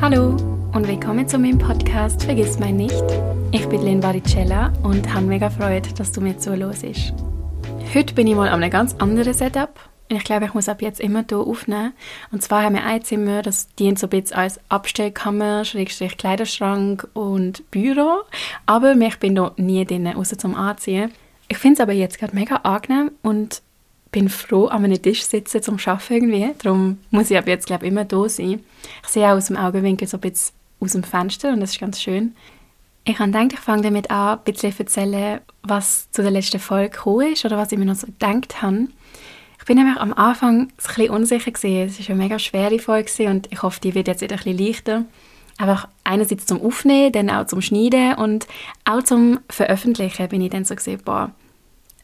Hallo und willkommen zu meinem Podcast Vergiss mein nicht. Ich bin Lynn Baricella und habe mega Freude, dass du mir zuhörst. Heute bin ich mal an einem ganz anderen Setup. Ich glaube, ich muss ab jetzt immer hier aufnehmen. Und zwar haben wir ein Zimmer, das dient so ein bisschen als Abstellkammer, Schrägstrich Kleiderschrank und Büro. Aber ich bin hier nie drin, außer zum Anziehen. Ich finde es aber jetzt gerade mega angenehm und bin froh, an einem Tisch sitzen zum Arbeiten irgendwie. Darum muss ich ab jetzt, glaube ich, immer da sein. Ich sehe auch aus dem Augenwinkel so ein bisschen aus dem Fenster und das ist ganz schön. Ich habe gedacht, ich fange damit an, ein bisschen zu erzählen, was zu der letzten Folge gekommen ist oder was ich mir noch so gedacht habe. Ich bin nämlich am Anfang ein bisschen unsicher gewesen. Es war eine mega schwere Folge und ich hoffe, die wird jetzt wieder ein bisschen leichter. Einfach einerseits zum Aufnehmen, dann auch zum Schneiden und auch zum Veröffentlichen bin ich dann so gesehen, boah,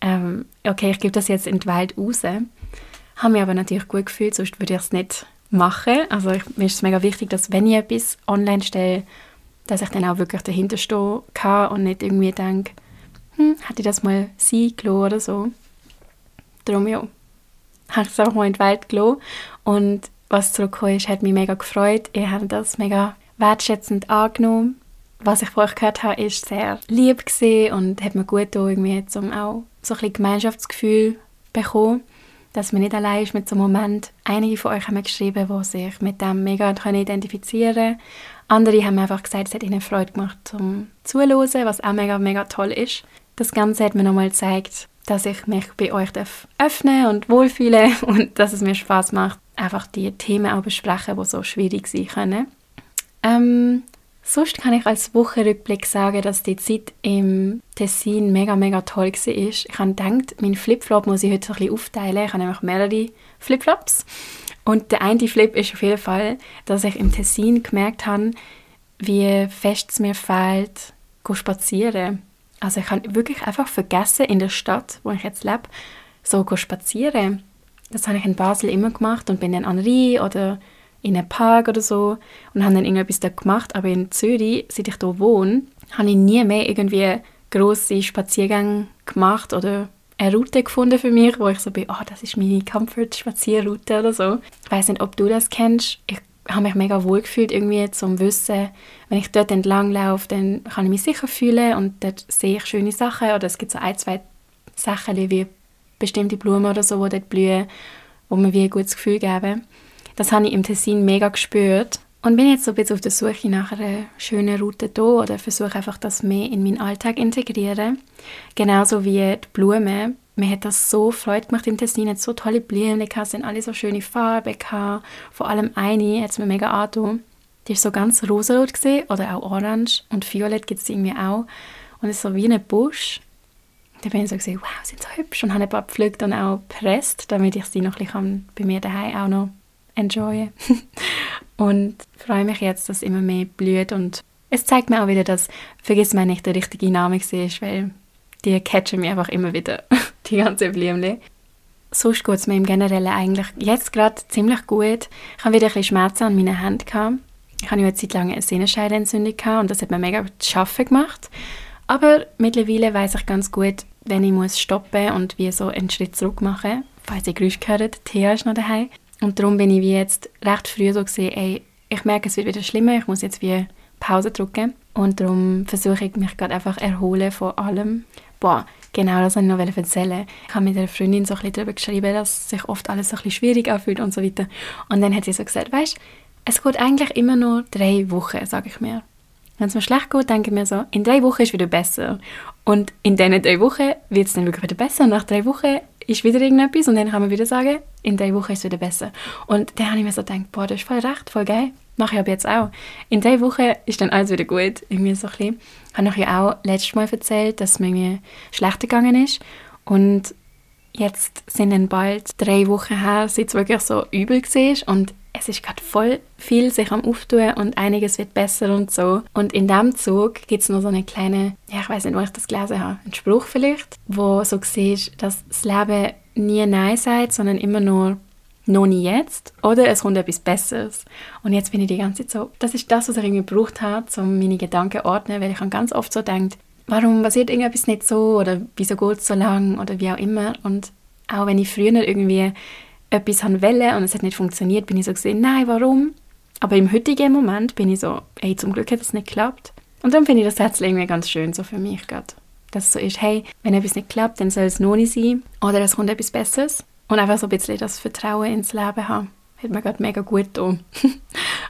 ähm, okay, ich gebe das jetzt in die Welt raus. Habe mich aber natürlich gut gefühlt, sonst würde ich es nicht machen. Also ich, mir ist es mega wichtig, dass wenn ich etwas online stelle, dass ich dann auch wirklich dahinter stehen kann und nicht irgendwie denke, hm, hätte ich das mal sein gelassen oder so. Darum ja, habe ich es einfach mal in die Welt gelassen. Und was zurückgekommen ist, hat mich mega gefreut. Ich habe das mega wertschätzend angenommen. Was ich von euch gehört habe, ist sehr lieb und hat mir gut getan, irgendwie zum auch so ein bisschen Gemeinschaftsgefühl bekommen, dass man nicht allein ist mit so einem Moment. Einige von euch haben geschrieben, die sich mit dem mega identifizieren können. Andere haben einfach gesagt, es hat ihnen Freude gemacht zum Zuhören, was auch mega, mega toll ist. Das Ganze hat mir nochmal gezeigt, dass ich mich bei euch öffnen und wohlfühle und dass es mir Spaß macht, einfach die Themen auch besprechen, die so schwierig sein können. Ähm, Sonst kann ich als Wochenrückblick sagen, dass die Zeit im Tessin mega, mega toll war. Ich habe gedacht, meinen Flipflop muss ich heute ein bisschen aufteilen. Ich habe nämlich mehrere Flipflops. Und der eine Flip ist auf jeden Fall, dass ich im Tessin gemerkt habe, wie fest es mir fehlt, zu spazieren. Also ich habe wirklich einfach vergessen, in der Stadt, wo ich jetzt lebe, so zu spazieren. Das habe ich in Basel immer gemacht und bin dann an Rhein oder in einem Park oder so und habe dann irgendetwas da gemacht. Aber in Zürich, seit ich hier wohne, habe ich nie mehr irgendwie grosse Spaziergänge gemacht oder eine Route gefunden für mich, wo ich so bin, oh, das ist meine Comfort-Spazierroute oder so. Ich weiß nicht, ob du das kennst. Ich habe mich mega wohl gefühlt irgendwie zum Wissen, wenn ich dort entlang laufe, dann kann ich mich sicher fühlen und dort sehe ich schöne Sachen oder es gibt so ein, zwei Sachen wie bestimmte Blumen oder so, die dort blühen, wo mir wie ein gutes Gefühl geben. Das habe ich im Tessin mega gespürt und bin jetzt so ein bisschen auf der Suche nach einer schönen Route hier oder versuche einfach das mehr in meinen Alltag integrieren. Genauso wie die Blumen. Mir hat das so Freude gemacht im Tessin, hat so tolle Blumen gehabt, sind alle so schöne Farben gehabt. Vor allem eine hat es mir mega angetan. Die ist so ganz rosarot gesehen oder auch orange und violett gibt es irgendwie auch. Und es ist so wie ein Busch. Da bin ich so gesehen, wow, sind so hübsch und habe ein paar gepflückt und auch gepresst, damit ich sie noch ein bisschen bei mir daheim auch noch enjoyen. und freue mich jetzt, dass immer mehr blüht und es zeigt mir auch wieder, dass «Vergiss mal nicht» der richtige Name ist, weil die catchen mich einfach immer wieder, die ganze Blümchen. Sonst geht es mir im Generellen eigentlich jetzt gerade ziemlich gut. Ich habe wieder ein bisschen Schmerzen an meinen Händen. Gehabt. Ich habe ja eine Zeit lang eine Sehnenscheidenentzündung gehabt und das hat mir mega zu schaffen gemacht. Aber mittlerweile weiß ich ganz gut, wenn ich muss stoppen und wie so einen Schritt zurück machen. Falls ihr Geräusche gehört, Thea ist noch daheim. Und darum bin ich wie jetzt recht früh so gesehen, ey, ich merke, es wird wieder schlimmer, ich muss jetzt wie Pause drücken. Und darum versuche ich mich gerade einfach erholen von allem. Boah, genau, das wollte ich noch erzählen. Ich habe mit einer Freundin so ein bisschen darüber geschrieben, dass sich oft alles so ein bisschen schwierig anfühlt und so weiter. Und dann hat sie so gesagt, weißt, es geht eigentlich immer nur drei Wochen, sage ich mir. Wenn es mir schlecht geht, denke ich mir so, in drei Wochen ist es wieder besser. Und in diesen drei Wochen wird es dann wirklich wieder besser. Und nach drei Wochen ist wieder irgendetwas und dann kann man wieder sagen, in drei Wochen ist es wieder besser. Und dann habe ich mir so gedacht, boah, du hast voll recht, voll geil. Mache ich aber jetzt auch. In drei Wochen ist dann alles wieder gut. Irgendwie so ein bisschen. Ich habe ja auch letztes Mal erzählt, dass es mir schlechter gegangen ist. Und jetzt sind dann bald drei Wochen her, seit es wirklich so übel war. Und es ist gerade voll viel sich am Auftun und einiges wird besser und so. Und in dem Zug gibt es noch so eine kleine, ja, ich weiß nicht, wo ich das gelesen habe, ein Spruch vielleicht, wo so siehst, dass das Leben nie Nein sagt, sondern immer nur noch nie jetzt oder es kommt etwas Besseres. Und jetzt bin ich die ganze Zeit so, das ist das, was ich irgendwie gebraucht habe, um meine Gedanken zu ordnen, weil ich habe ganz oft so gedacht, warum passiert irgendetwas nicht so oder wieso geht es so lang oder wie auch immer. Und auch wenn ich früher irgendwie etwas wollte und es hat nicht funktioniert, bin ich so gesehen, nein, warum? Aber im heutigen Moment bin ich so, hey, zum Glück hat es nicht geklappt. Und dann finde ich das Satz irgendwie ganz schön, so für mich gerade. Dass es so ist, hey, wenn etwas nicht klappt, dann soll es noch nicht sein. Oder es kommt etwas Besseres. Und einfach so ein bisschen das Vertrauen ins Leben haben. Hat mir gerade mega gut getan.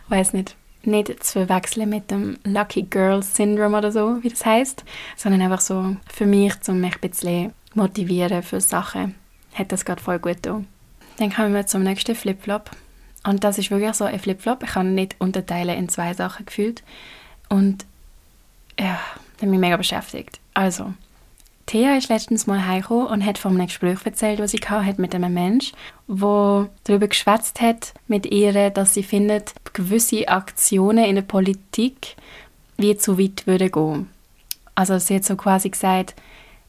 Weiß nicht. Nicht zu verwechseln mit dem Lucky Girl Syndrome oder so, wie das heißt, sondern einfach so für mich, um mich ein bisschen motivieren für Sachen. Hat das gerade voll gut getan. Dann kommen wir zum nächsten Flipflop. Und das ist wirklich so ein Flipflop. Ich kann nicht unterteilen in zwei Sachen gefühlt. Und ja, das hat mich mega beschäftigt. Also, Thea ist letztens mal heimgekommen und hat von einem Gespräch erzählt, das sie hatte mit einem Menschen, der darüber geschwätzt hat mit ihr, dass sie findet, gewisse Aktionen in der Politik wie zu weit würden gehen. Also sie hat so quasi gesagt,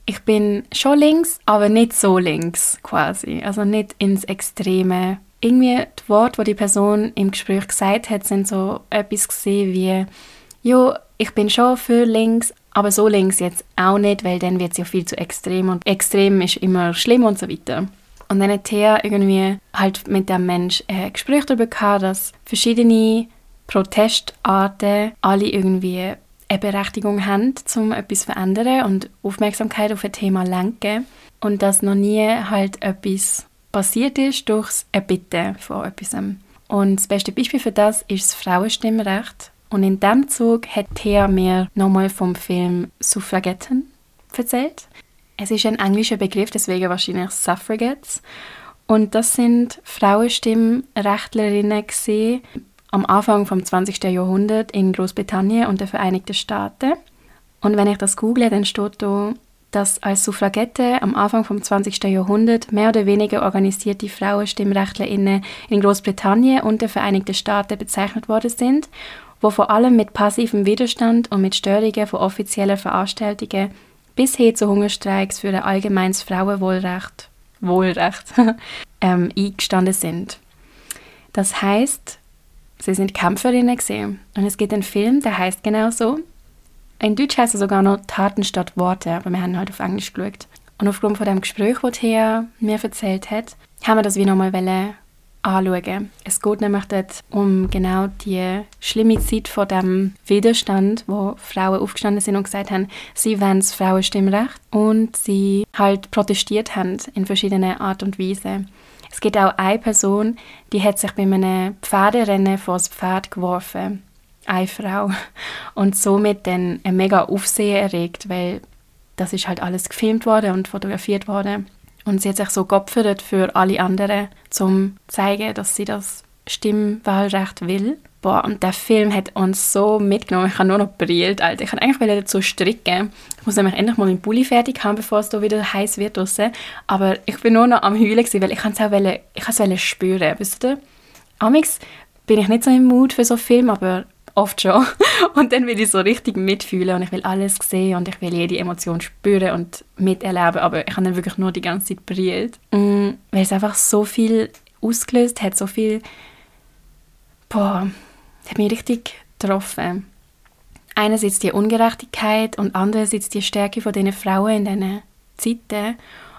ich bin schon links, aber nicht so links quasi. Also nicht ins Extreme. Irgendwie die Worte, die die Person im Gespräch gesagt hat, sind so etwas gesehen wie, jo, ich bin schon für links, aber so links jetzt auch nicht, weil dann wird es ja viel zu extrem und extrem ist immer schlimm und so weiter. Und dann hat Thea irgendwie halt mit dem Mensch ein Gespräch darüber gehabt, dass verschiedene Protestarten alle irgendwie eine Berechtigung haben, um etwas zu verändern und Aufmerksamkeit auf ein Thema lenken. Und dass noch nie halt etwas passiert ist durch ein Bitte von etwas. Und das beste Beispiel für das ist das Frauenstimmrecht. Und in dem Zug hat Thea mir nochmal vom Film Suffragetten erzählt. Es ist ein englischer Begriff, deswegen wahrscheinlich Suffragettes. Und das sind Frauenstimmrechtlerinnen am Anfang vom 20. Jahrhundert in Großbritannien und den Vereinigten Staaten. Und wenn ich das google, dann steht da, dass als Suffragette am Anfang vom 20. Jahrhundert mehr oder weniger organisierte Frauenstimmrechtlerinnen in Großbritannien und den Vereinigten Staaten bezeichnet worden sind, wo vor allem mit passivem Widerstand und mit Störungen von offizieller Veranstaltungen bis hin zu Hungerstreiks für ein allgemeines Frauenwohlrecht Wohlrecht, ähm, eingestanden sind. Das heißt, Sie sind Kämpferinnen gesehen. Und es gibt einen Film, der heißt genau so. In Deutsch heißt er sogar noch Taten statt Worte, aber wir haben halt auf Englisch geschaut. Und aufgrund von dem Gespräch, das Thea mir erzählt hat, haben wir das wie nochmal anschauen. Es geht nämlich dort um genau die schlimme Zeit von dem Widerstand, wo Frauen aufgestanden sind und gesagt haben, sie wollen das Frauenstimmrecht und sie halt protestiert haben in verschiedenen Art und Weise. Es gibt auch eine Person, die hat sich bei einem Pferderennen vor das Pferd geworfen. Eine Frau. Und somit dann ein mega Aufsehen erregt, weil das ist halt alles gefilmt worden und fotografiert worden. Und sie hat sich so geopfert für alle anderen, um zu zeigen, dass sie das Stimmwahlrecht will. Boah, und der Film hat uns so mitgenommen. Ich habe nur noch brillt, Alter. Ich kann eigentlich dazu stricken. Ich muss nämlich endlich mal meinen Pulli fertig haben, bevor es da wieder heiß wird draussen. Aber ich bin nur noch am Heulen weil ich es auch wollte, ich es spüren, wisst ihr? Amix bin ich nicht so im Mut für so Film, aber oft schon. Und dann will ich so richtig mitfühlen und ich will alles sehen und ich will jede Emotion spüren und miterleben. Aber ich habe dann wirklich nur die ganze Zeit brillt. Mm, weil es einfach so viel ausgelöst hat, so viel boah, das hat mich richtig getroffen. Einerseits die Ungerechtigkeit und andererseits die Stärke von diesen Frauen in diesen Zeiten,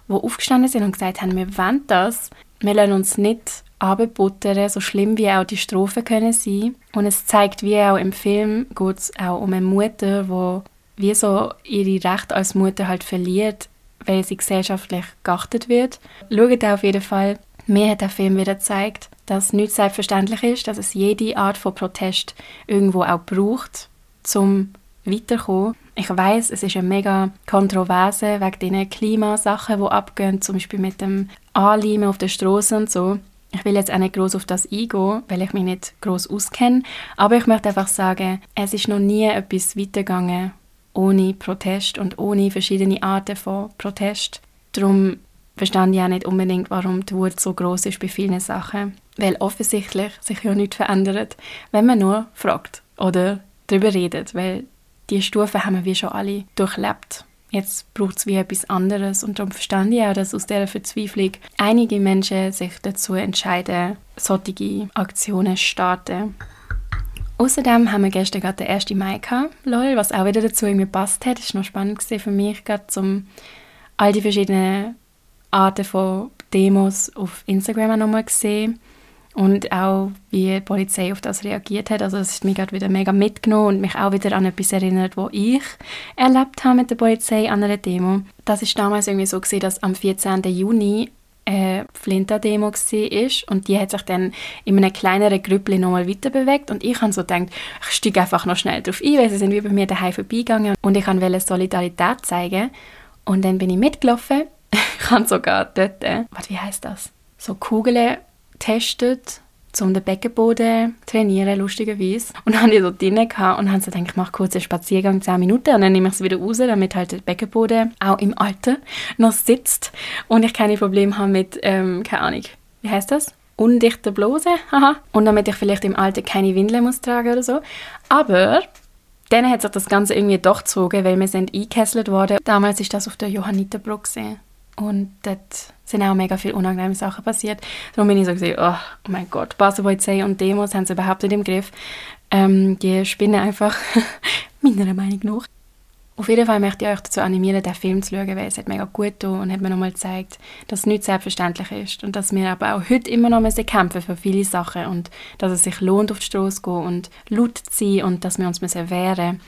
die aufgestanden sind und gesagt haben, wir wollen das, wir lassen uns nicht abbuttern, so schlimm wie auch die Strophen können sein. Und es zeigt, wie auch im Film, geht es auch um eine Mutter, die wie so ihre Rechte als Mutter halt verliert, weil sie gesellschaftlich geachtet wird. Schaut auf jeden Fall. Mir hat der Film wieder gezeigt, dass nicht selbstverständlich ist, dass es jede Art von Protest irgendwo auch braucht, zum weiterkommen. Ich weiß, es ist eine mega Kontroverse wegen diesen Klimasachen, die abgehen, zum Beispiel mit dem Anleimen auf der Straße und so. Ich will jetzt auch nicht groß auf das eingehen, weil ich mich nicht groß auskenne, aber ich möchte einfach sagen, es ist noch nie etwas weitergegangen ohne Protest und ohne verschiedene Arten von Protest. Darum verstand ich auch nicht unbedingt, warum die Wut so groß ist bei vielen Sachen. Weil offensichtlich sich ja nichts verändert, wenn man nur fragt oder darüber redet, weil die Stufen haben wir schon alle durchlebt. Jetzt braucht es wie etwas anderes und darum verstand ich auch, dass aus dieser Verzweiflung einige Menschen sich dazu entscheiden, solche Aktionen zu starten. Außerdem haben wir gestern gerade den 1. Mai gehabt, lol, was auch wieder dazu irgendwie passt hat. Das war noch spannend für mich, gerade um all die verschiedenen Arten von Demos auf Instagram nochmal gesehen. Und auch wie die Polizei auf das reagiert hat. Also es hat mich gerade wieder mega mitgenommen und mich auch wieder an etwas erinnert, was ich erlebt habe mit der Polizei an einer Demo. Das ist damals irgendwie so gesehen, dass am 14. Juni eine Flinter-Demo war und die hat sich dann in einem kleineren Grüppli nochmal weiter bewegt und ich habe so gedacht, ich steige einfach noch schnell drauf ein, weil sie sind wie bei mir daheim vorbeigegangen und ich wollte Solidarität zeigen und dann bin ich mitgelaufen. ich habe sogar dort, äh, wie heißt das? So Kugeln getestet, um den Beckenboden zu trainieren, lustigerweise. Und dann hatte ich dort drin gehabt und habe so gedacht, ich mache kurz einen Spaziergang, 10 Minuten, und dann nehme ich es wieder raus, damit halt der Beckenboden auch im Alter noch sitzt und ich keine Probleme habe mit, ähm, keine Ahnung, wie heißt das? Undichte Bluse, haha. Und damit ich vielleicht im Alter keine Windeln muss tragen oder so. Aber dann hat sich das Ganze irgendwie doch gezogen, weil wir sind eingekesselt worden. Damals ist das auf der Johanniterbrücke und dort sind auch mega viele unangenehme Sachen passiert. Darum bin ich so gesehen, oh, oh mein Gott, Baselpolizei und Demos haben sie überhaupt nicht im Griff. Ähm, die spinnen einfach, meiner Meinung nach. Auf jeden Fall möchte ich euch dazu animieren, den Film zu schauen, weil es hat mega gut getan und hat mir nochmal gezeigt, dass es nicht selbstverständlich ist und dass wir aber auch heute immer noch müssen kämpfen für viele Sachen und dass es sich lohnt, auf die Straße zu gehen und laut zu sein und dass wir uns müssen wehren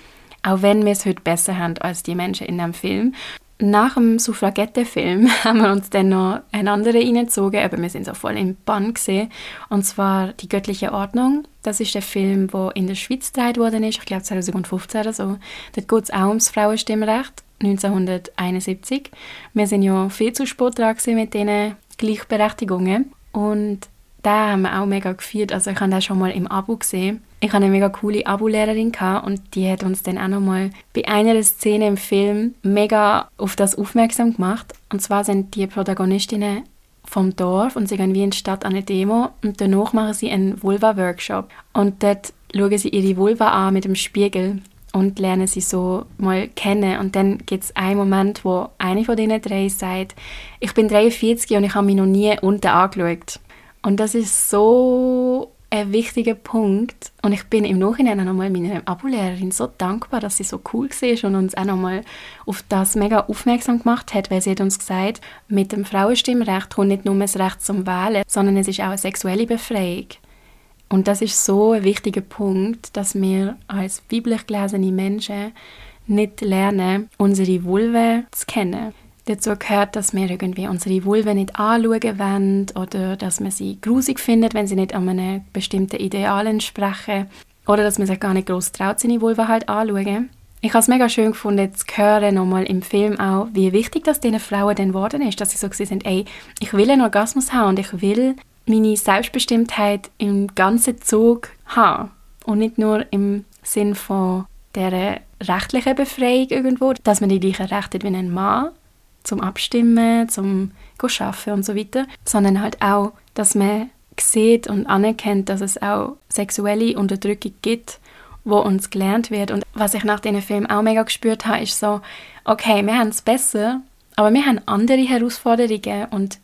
auch wenn wir es heute besser haben als die Menschen in dem Film. Nach dem Suffragette-Film haben wir uns dann noch einen anderen reingezogen, aber wir sind so voll im Bann gesehen. Und zwar «Die göttliche Ordnung». Das ist der Film, der in der Schweiz gedreht worden ist, ich glaube 2015 oder so. Dort geht es auch ums Frauenstimmrecht, 1971. Wir sind ja viel zu spät dran mit diesen Gleichberechtigungen. Und da haben wir auch mega gefeiert. Also ich habe das schon mal im Abo gesehen. Ich hatte eine mega coole Abo-Lehrerin und die hat uns dann auch noch mal bei einer Szene im Film mega auf das aufmerksam gemacht. Und zwar sind die Protagonistinnen vom Dorf und sie gehen wie in die Stadt an eine Demo und danach machen sie einen Vulva-Workshop. Und dort schauen sie ihre Vulva an mit dem Spiegel und lernen sie so mal kennen. Und dann gibt es einen Moment, wo eine von diesen drei sagt, ich bin 43 und ich habe mich noch nie unten angeschaut. Und das ist so ein wichtiger Punkt. Und ich bin im Nachhinein auch nochmal meiner Abo-Lehrerin so dankbar, dass sie so cool war und uns auch nochmal auf das mega aufmerksam gemacht hat, weil sie hat uns gesagt, mit dem Frauenstimmrecht kommt nicht nur das Recht zum Wählen, sondern es ist auch eine sexuelle Befreiung. Und das ist so ein wichtiger Punkt, dass wir als weiblich gelesene Menschen nicht lernen, unsere Vulva zu kennen dazu gehört, dass wir irgendwie unsere Vulva nicht anschauen wollen oder dass man sie grusig findet, wenn sie nicht an einem bestimmten Ideal entsprechen. Oder dass man sich gar nicht groß traut, seine Vulva halt anschauen. Ich habe es mega schön gefunden, zu hören, nochmal im Film auch, wie wichtig das diesen Frauen denn geworden ist, dass sie so sind, ey, ich will einen Orgasmus haben und ich will meine Selbstbestimmtheit im ganzen Zug haben. Und nicht nur im Sinn von der rechtlichen Befreiung irgendwo, dass man die gleichen Rechte hat wie ein Mann, zum Abstimmen, zum Arbeiten und so weiter, sondern halt auch, dass man sieht und anerkennt, dass es auch sexuelle Unterdrückung gibt, wo uns gelernt wird. Und was ich nach diesen Film auch mega gespürt habe, ist so, okay, wir haben es besser, aber wir haben andere Herausforderungen und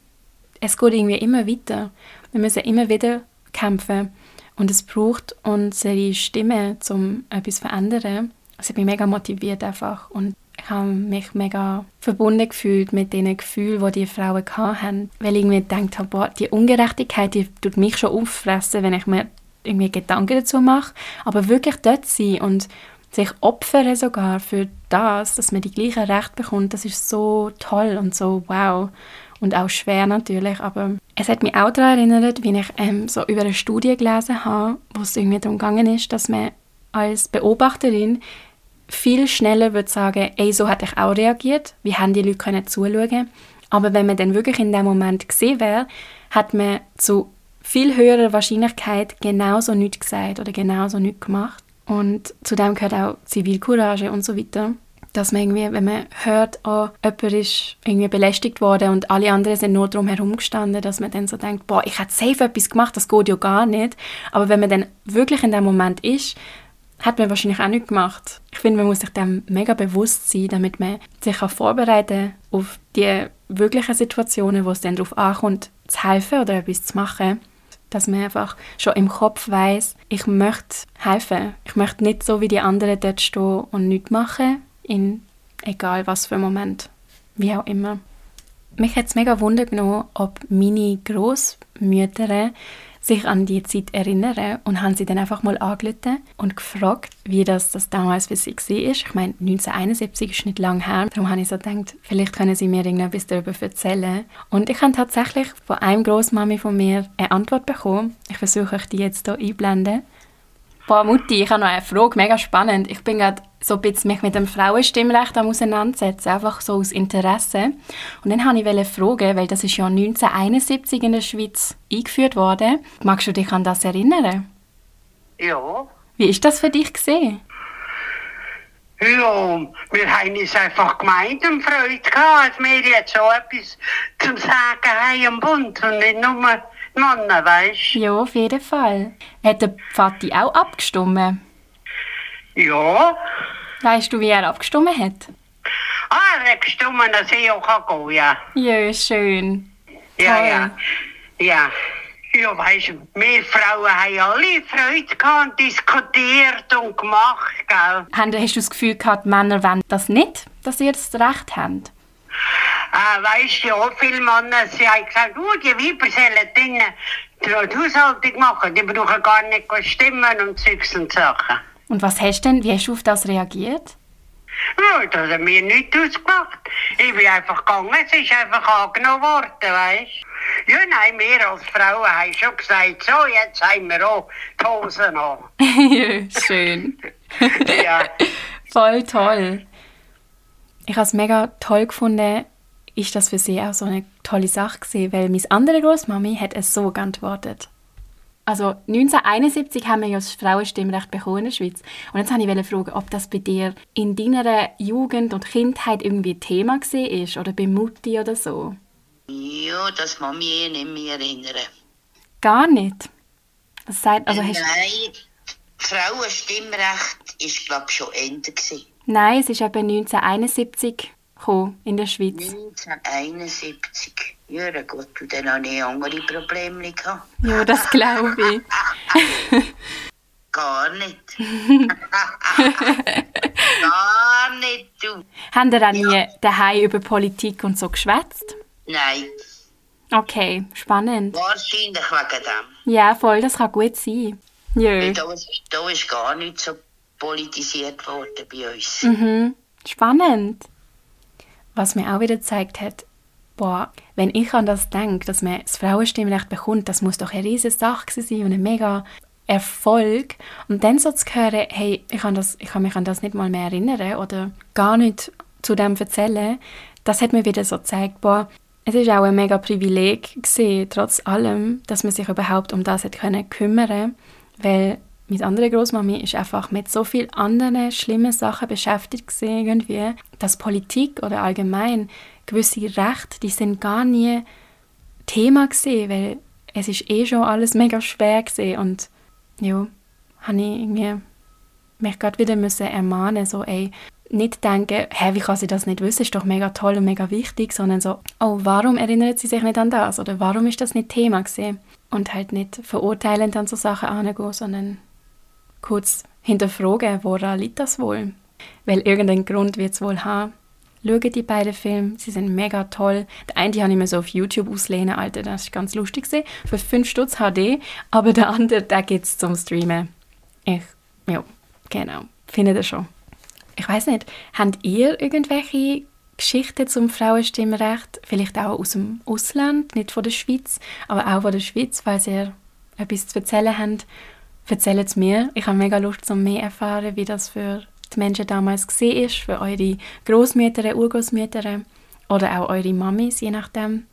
es geht irgendwie immer weiter. Wir müssen immer wieder kämpfen und es braucht unsere Stimme, um etwas zu verändern. Es hat mich mega motiviert einfach und ich habe mich mega verbunden gefühlt mit den Gefühlen, die die Frauen hatten. Weil ich irgendwie gedacht habe, boah, die Ungerechtigkeit, die tut mich schon auffressen, wenn ich mir irgendwie Gedanken dazu mache. Aber wirklich dort sein und sich opfern sogar für das, dass man die gleichen Rechte bekommt, das ist so toll und so wow. Und auch schwer natürlich, aber es hat mich auch daran erinnert, wie ich ähm, so über eine Studie gelesen habe, wo es irgendwie darum gegangen ist, dass man als Beobachterin viel schneller würde sagen, ey, so hätte ich auch reagiert, wie haben die Leute können zuschauen. Aber wenn man dann wirklich in dem Moment gesehen wäre, hat man zu viel höherer Wahrscheinlichkeit genauso nichts gesagt oder genauso nichts gemacht. Und zu dem gehört auch Zivilcourage und so weiter. Dass man irgendwie, wenn man hört, oh, jemand ist irgendwie belästigt worden und alle anderen sind nur drum herum gestanden, dass man dann so denkt, boah, ich hätte safe etwas gemacht, das geht ja gar nicht. Aber wenn man dann wirklich in dem Moment ist, hat man wahrscheinlich auch nicht gemacht. Ich finde, man muss sich dem mega bewusst sein, damit man sich auch vorbereiten auf die wirklichen Situationen, wo es dann darauf ankommt, zu helfen oder etwas zu machen. Dass man einfach schon im Kopf weiß, ich möchte helfen. Ich möchte nicht so wie die anderen dort stehen und nichts machen, in egal was für Moment. Wie auch immer. Mich hat es mega Wunder genommen, ob meine Großmütter sich an die Zeit erinnern und haben sie dann einfach mal angerufen und gefragt, wie das, das damals für sie war. Ich meine, 1971 ist nicht lang her, darum habe ich so gedacht, vielleicht können sie mir irgendetwas darüber erzählen. Und ich habe tatsächlich von einem Großmami von mir eine Antwort bekommen. Ich versuche euch die jetzt hier einblenden. Boah, Mutti, ich habe noch eine Frage, mega spannend. Ich bin gerade so ein bisschen mich mit dem Frauenstimmrecht auseinandersetzen, einfach so aus Interesse. Und dann wollte ich fragen, weil das ist ja 1971 in der Schweiz eingeführt worden. Magst du dich an das erinnern? Ja. Wie ist das für dich gesehen? Ja, wir haben uns einfach gemeint und Freude gehabt, dass wir jetzt so etwas zum Sagen haben im Bund und nicht nur Männer, weißt du? Ja, auf jeden Fall. Hat der Vati auch abgestimmt? Ja. Weißt du, wie er abgestimmt hat? Ah, er hat gestimmt, dass ich auch gehen kann, ja. Ja, schön. Ja, Toll. ja. Ja. Ja, weißt du, wir Frauen haben alle Freude gehabt und diskutiert und gemacht, gell? Hast du das Gefühl gehabt, Männer wollen das nicht, dass sie das Recht haben? Äh, weißt du, ja, viele Männer, sie haben gesagt, oh, die Weiber sollen drinnen die Haushaltung machen, die brauchen gar nicht stimmen und Zeugs und Sachen. Und was hast du denn, wie hast du auf das reagiert? Ja, das hat mir nichts ausgemacht. Ich bin einfach gegangen, es ist einfach angenommen worden, weißt du. Ja, nein, wir als Frauen haben schon gesagt, so, jetzt haben wir auch die Hosen an. ja, schön. Ja. Voll toll. Ich habe es mega toll gefunden, ist das für sie auch so eine tolle Sache gewesen, weil meine andere Großmami hat es so geantwortet. Also 1971 haben wir ja das Frauenstimmrecht bekommen in der Schweiz. Und jetzt wollte ich fragen, ob das bei dir in deiner Jugend und Kindheit irgendwie Thema war oder bei Mutti oder so. Ja, das kann mich eh nicht mehr erinnern. Gar nicht. Das sagt, also hast, Nein, Frauenstimmrecht ist, glaube ich, schon Ende. Gewesen. nein, es ist eben 1971 gekommen in der Schweiz. 1971. Ja, na gut, dann habe ich andere Probleme gehabt. Ja, das glaube ich. Gar nicht. Gar nicht, du. Haben ihr auch nie daheim über Politik und so geschwätzt? Nein, Okay, spannend. wahrscheinlich wegen dem. Ja, voll, das kann gut sein. Ja. Weil Da ist, da ist gar nicht so politisiert worden bei uns. Mhm. Spannend. Was mir auch wieder gezeigt hat, boah, wenn ich an das denke, dass man das Frauenstimmrecht bekommt, das muss doch eine riesige Sache sein und ein mega Erfolg. Und dann so zu hören, hey, ich kann, das, ich kann mich an das nicht mal mehr erinnern oder gar nicht zu dem erzählen, das hat mir wieder so gezeigt, boah, es ist auch ein mega Privileg gewesen, trotz allem, dass man sich überhaupt um das hat können kümmern, weil meine andere Großmami ist einfach mit so viel anderen schlimmen Sachen beschäftigt gewesen, irgendwie, dass Politik oder allgemein gewisse Rechte, die sind gar nie Thema gesehen, weil es ist eh schon alles mega schwer gesehen und ja, habe ich irgendwie mich gerade wieder müssen ermahnen, so ey, nicht denken, hä, wie kann sie das nicht wissen, ist doch mega toll und mega wichtig, sondern so, oh, warum erinnert sie sich nicht an das? Oder warum ist das nicht Thema gesehen und halt nicht verurteilend an so Sachen angehen, sondern kurz hinterfragen, woran liegt das wohl? Weil irgendeinen Grund wird es wohl haben. Schaut die beiden Filme, sie sind mega toll. Der eine habe ich mir so auf YouTube auslehnen, Alter, das ist ganz lustig. Für 5 Stutz HD, aber der andere, der gibt es zum Streamen. Ich, ja, genau, findet ihr schon. Ich weiß nicht, habt ihr irgendwelche Geschichten zum Frauenstimmrecht? Vielleicht auch aus dem Ausland, nicht von der Schweiz, aber auch von der Schweiz, falls ihr etwas zu erzählen habt. Erzählt es mir. Ich habe mega Lust, um mehr zu erfahren, wie das für die Menschen damals war, für eure Großmütter, Urgroßmütter oder auch eure Mamis, je nachdem.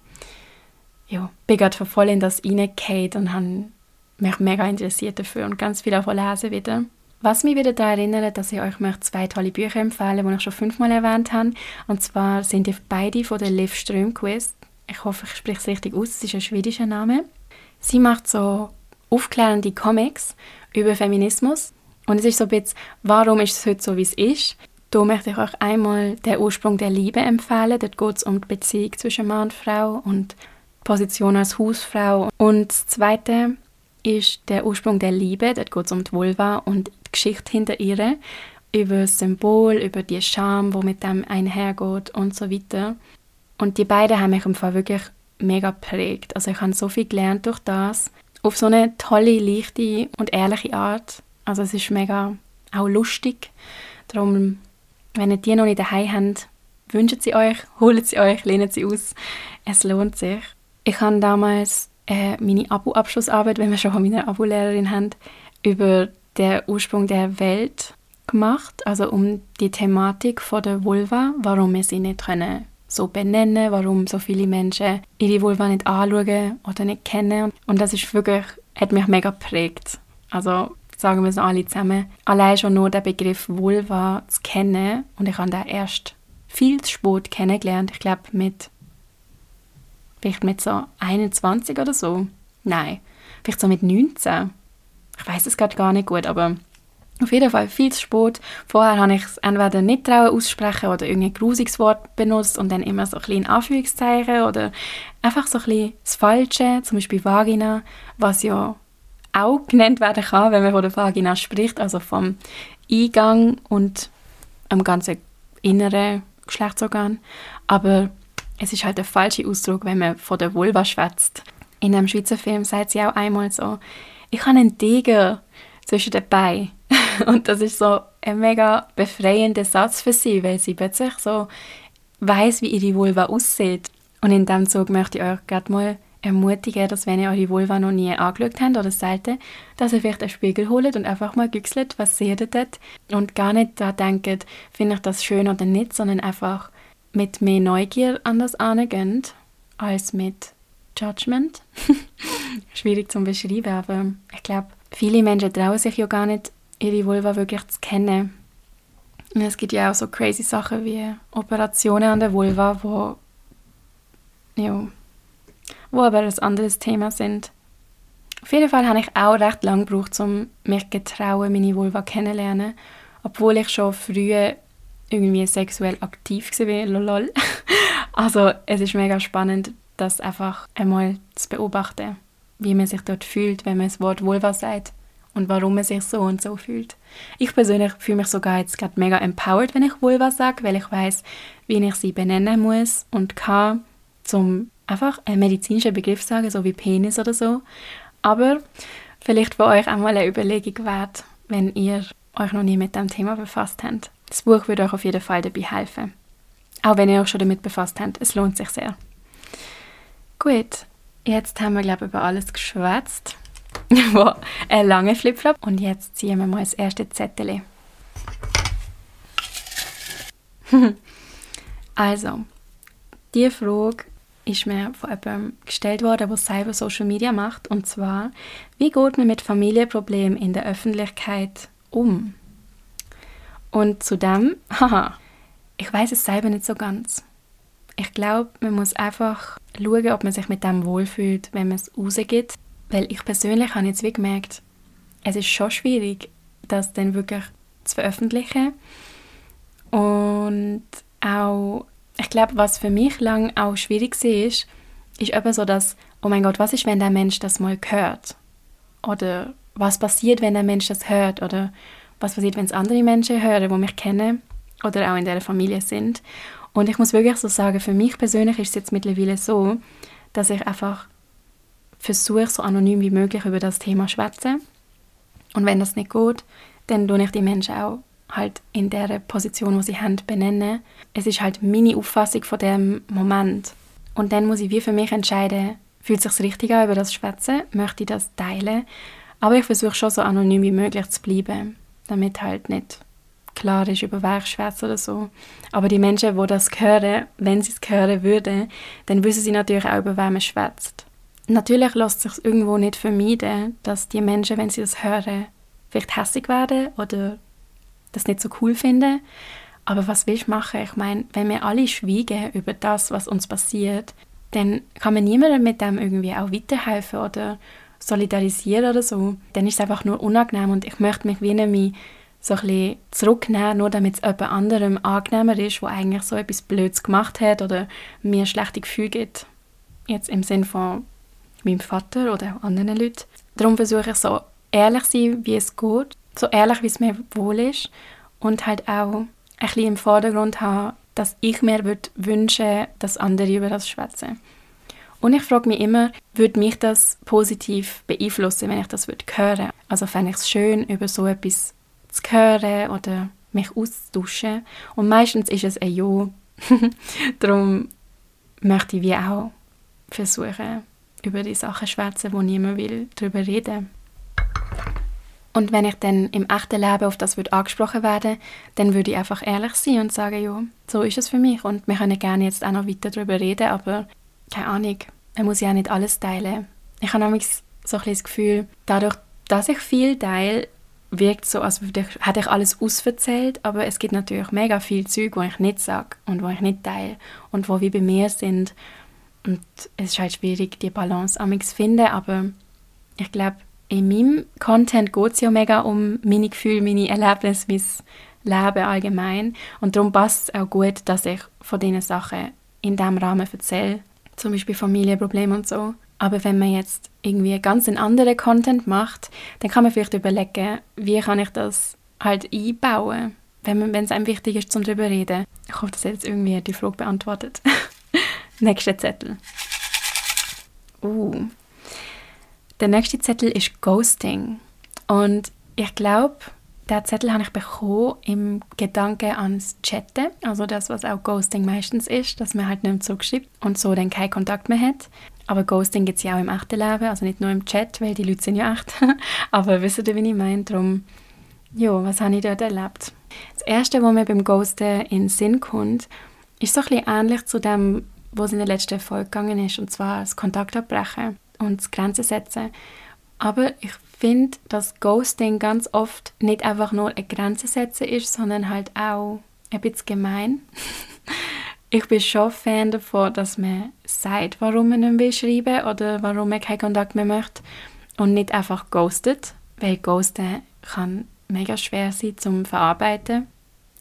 Ja, bin gerade voll in das reingefallen und habe mich mega interessiert dafür und ganz viel davon lesen wieder. Was mich wieder daran erinnert, dass ich euch zwei tolle Bücher empfehlen die ich schon fünfmal erwähnt habe. Und zwar sind die beide von der Liv Strömquist. Ich hoffe, ich spreche es richtig aus. Es ist ein schwedischer Name. Sie macht so aufklärende Comics über Feminismus. Und es ist so ein bisschen, warum ist es heute so, wie es ist? Da möchte ich euch einmal «Der Ursprung der Liebe» empfehlen. Dort geht es um die Beziehung zwischen Mann und Frau und die Position als Hausfrau. Und das Zweite ist «Der Ursprung der Liebe». Dort geht es um die Vulva und die Geschichte hinter ihr. Über das Symbol, über die Scham, wo mit dem einhergeht und so weiter. Und die beiden haben mich im Fall wirklich mega geprägt. Also ich habe so viel gelernt durch das. Auf so eine tolle, leichte und ehrliche Art. Also es ist mega auch lustig. Darum, wenn ihr die noch nicht daheim habt, wünschen sie euch, holen sie euch, lehnen sie aus. Es lohnt sich. Ich habe damals äh, meine Abo-Abschlussarbeit, wenn wir schon von meiner Abo-Lehrerin haben, über den Ursprung der Welt gemacht, also um die Thematik von der Vulva, warum wir sie nicht können so benennen, warum so viele Menschen ihre Vulva nicht anschauen oder nicht kennen. Und das ist wirklich, hat mich mega geprägt. Also sagen wir es alle zusammen. Allein schon nur den Begriff Vulva zu kennen und ich habe den erst viel zu spät kennengelernt. Ich glaube mit vielleicht mit so 21 oder so. Nein, vielleicht so mit 19. Ich weiß es gerade gar nicht gut, aber auf jeden Fall viel zu spät. Vorher habe ich es entweder nicht trauen aussprechen oder irgendein grusiges Wort benutzt und dann immer so ein bisschen Anführungszeichen oder einfach so ein bisschen das Falsche, zum Beispiel Vagina, was ja auch genannt werden kann, wenn man von der Vagina spricht, also vom Eingang und am ganzen inneren Geschlechtsorgan. Aber es ist halt der falsche Ausdruck, wenn man von der Vulva schwätzt. In einem Schweizer Film sagt sie auch einmal so, ich habe einen Tiger zwischen den Beinen. Und das ist so ein mega befreiender Satz für sie, weil sie plötzlich so weiß, wie ihre Vulva aussieht. Und in dem Zug möchte ich euch gerade mal ermutigen, dass wenn ihr eure Vulva noch nie angeschaut habt oder selten, dass ihr vielleicht einen Spiegel holt und einfach mal güchselt, was seht ihr dort und gar nicht da denkt, finde ich das schön oder nicht, sondern einfach mit mehr Neugier an das angeht, als mit Judgment. Schwierig zu beschreiben, aber ich glaube, viele Menschen trauen sich ja gar nicht ihre Vulva wirklich zu kennen. Und es gibt ja auch so crazy Sachen wie Operationen an der Vulva, wo, ja, wo aber ein anderes Thema sind. Auf jeden Fall habe ich auch recht lange gebraucht, um mich getrauen, meine Vulva kennenzulernen, obwohl ich schon früh irgendwie sexuell aktiv war. Also es ist mega spannend, das einfach einmal zu beobachten, wie man sich dort fühlt, wenn man das Wort Vulva sagt und warum man sich so und so fühlt. Ich persönlich fühle mich sogar jetzt gerade mega empowered, wenn ich Vulva sage, weil ich weiß, wie ich sie benennen muss und kann, zum einfach einen medizinischen Begriff sagen, so wie Penis oder so. Aber vielleicht für euch auch mal eine Überlegung wert, wenn ihr euch noch nie mit dem Thema befasst habt. Das Buch würde euch auf jeden Fall dabei helfen. Auch wenn ihr euch schon damit befasst habt. Es lohnt sich sehr. Gut, jetzt haben wir, glaube ich, über alles geschwätzt. wow, ein langer Flipflop. Und jetzt ziehen wir mal das erste Zettel. also, die Frage ist mir von jemandem gestellt worden, der selber Social Media macht. Und zwar, wie geht man mit Familienproblemen in der Öffentlichkeit um? Und zu dem, haha, ich weiß es selber nicht so ganz. Ich glaube, man muss einfach schauen, ob man sich mit dem wohlfühlt, wenn man es rausgeht. Weil ich persönlich habe jetzt wie gemerkt, es ist schon schwierig, das dann wirklich zu veröffentlichen. Und auch, ich glaube, was für mich lang auch schwierig war, ist, eben so, dass, oh mein Gott, was ist, wenn der Mensch das mal hört? Oder was passiert, wenn der Mensch das hört? Oder was passiert, wenn es andere Menschen hören, die mich kennen oder auch in der Familie sind? Und ich muss wirklich so sagen, für mich persönlich ist es jetzt mittlerweile so, dass ich einfach versuche, so anonym wie möglich über das Thema zu schwätzen. Und wenn das nicht geht, dann tue ich die Menschen auch halt in der Position, wo sie haben, benennen. Es ist halt meine Auffassung von dem Moment. Und dann muss ich wie für mich entscheiden, fühlt es sich richtig an über das Schwätzen, möchte ich das teilen. Aber ich versuche schon so anonym wie möglich zu bleiben, damit halt nicht klar ist, über wer ich schwätze oder so. Aber die Menschen, die das hören, wenn sie es hören würden, dann wissen sie natürlich auch, über wen man schwätzt. Natürlich lässt sich irgendwo nicht vermeiden, dass die Menschen, wenn sie das hören, vielleicht hässlich werden oder das nicht so cool finden. Aber was willst du machen? Ich meine, wenn wir alle schweigen über das, was uns passiert, dann kann man niemandem mit dem irgendwie auch weiterhelfen oder solidarisieren oder so. Dann ist es einfach nur unangenehm und ich möchte mich wie nämlich so ein bisschen zurücknehmen, nur damit es jemand anderem angenehmer ist, wo eigentlich so etwas Blödes gemacht hat oder mir schlechte Gefühle gibt. Jetzt im Sinn von meinem Vater oder anderen Leuten. Darum versuche ich so ehrlich zu sein, wie es geht, so ehrlich, wie es mir wohl ist und halt auch ein bisschen im Vordergrund haben, dass ich mir würde wünschen, dass andere über das schwätzen. Und ich frage mich immer, würde mich das positiv beeinflussen, wenn ich das würde hören? Also fände ich es schön, über so etwas zu hören oder mich auszutauschen. Und meistens ist es ein Ja. Darum möchte ich wie auch versuchen, über die Sachen schwätzen, wo niemand will, darüber reden. Und wenn ich dann im echten Leben auf das würde angesprochen werden dann würde ich einfach ehrlich sein und sagen, ja, so ist es für mich. Und wir können gerne jetzt auch noch weiter darüber reden, aber keine Ahnung, man muss ja auch nicht alles teilen. Ich habe nämlich so ein das Gefühl, dadurch, dass ich viel teile, wirkt so, als würde ich, hätte ich alles ausverzählt, aber es gibt natürlich mega viel Zeug, wo ich nicht sage und wo ich nicht teile und wo wie bei mir sind. Und es ist halt schwierig, die Balance zu finden, aber ich glaube, in meinem Content geht es ja mega um meine Gefühle, meine Erlebnisse, mein Leben allgemein. Und darum passt es auch gut, dass ich von diesen Sachen in diesem Rahmen erzähle. Zum Beispiel Familienprobleme und so. Aber wenn man jetzt irgendwie ganz einen anderen Content macht, dann kann man vielleicht überlegen, wie kann ich das halt einbauen, wenn, es einem wichtig ist, zum darüber reden. Ich hoffe, das hat jetzt irgendwie die Frage beantwortet. Nächster Zettel. Uh, der nächste Zettel ist Ghosting. Und ich glaube, der Zettel habe ich bekommen im Gedanke ans Chatten, also das, was auch Ghosting meistens ist, dass man halt nicht mehr zurückschreibt und so dann keinen Kontakt mehr hat. Aber Ghosting gibt es ja auch im echten Leben, also nicht nur im Chat, weil die Leute sind ja echt. Aber wisst ihr, wie ich meine? Darum, ja, was habe ich dort erlebt? Das Erste, was mir beim Ghosten in den Sinn kommt, ist so ein bisschen ähnlich zu dem, was in der letzten Folge gegangen ist, und zwar das Kontakt abbrechen und Grenzen setzen. Aber ich finde, dass Ghosting ganz oft nicht einfach nur eine Grenze setzen ist, sondern halt auch ein bisschen gemein. ich bin schon Fan davon, dass man sagt, warum man nicht mehr schreiben oder warum man keinen Kontakt mehr möchte und nicht einfach ghostet, weil Ghosten kann mega schwer sein zum Verarbeiten.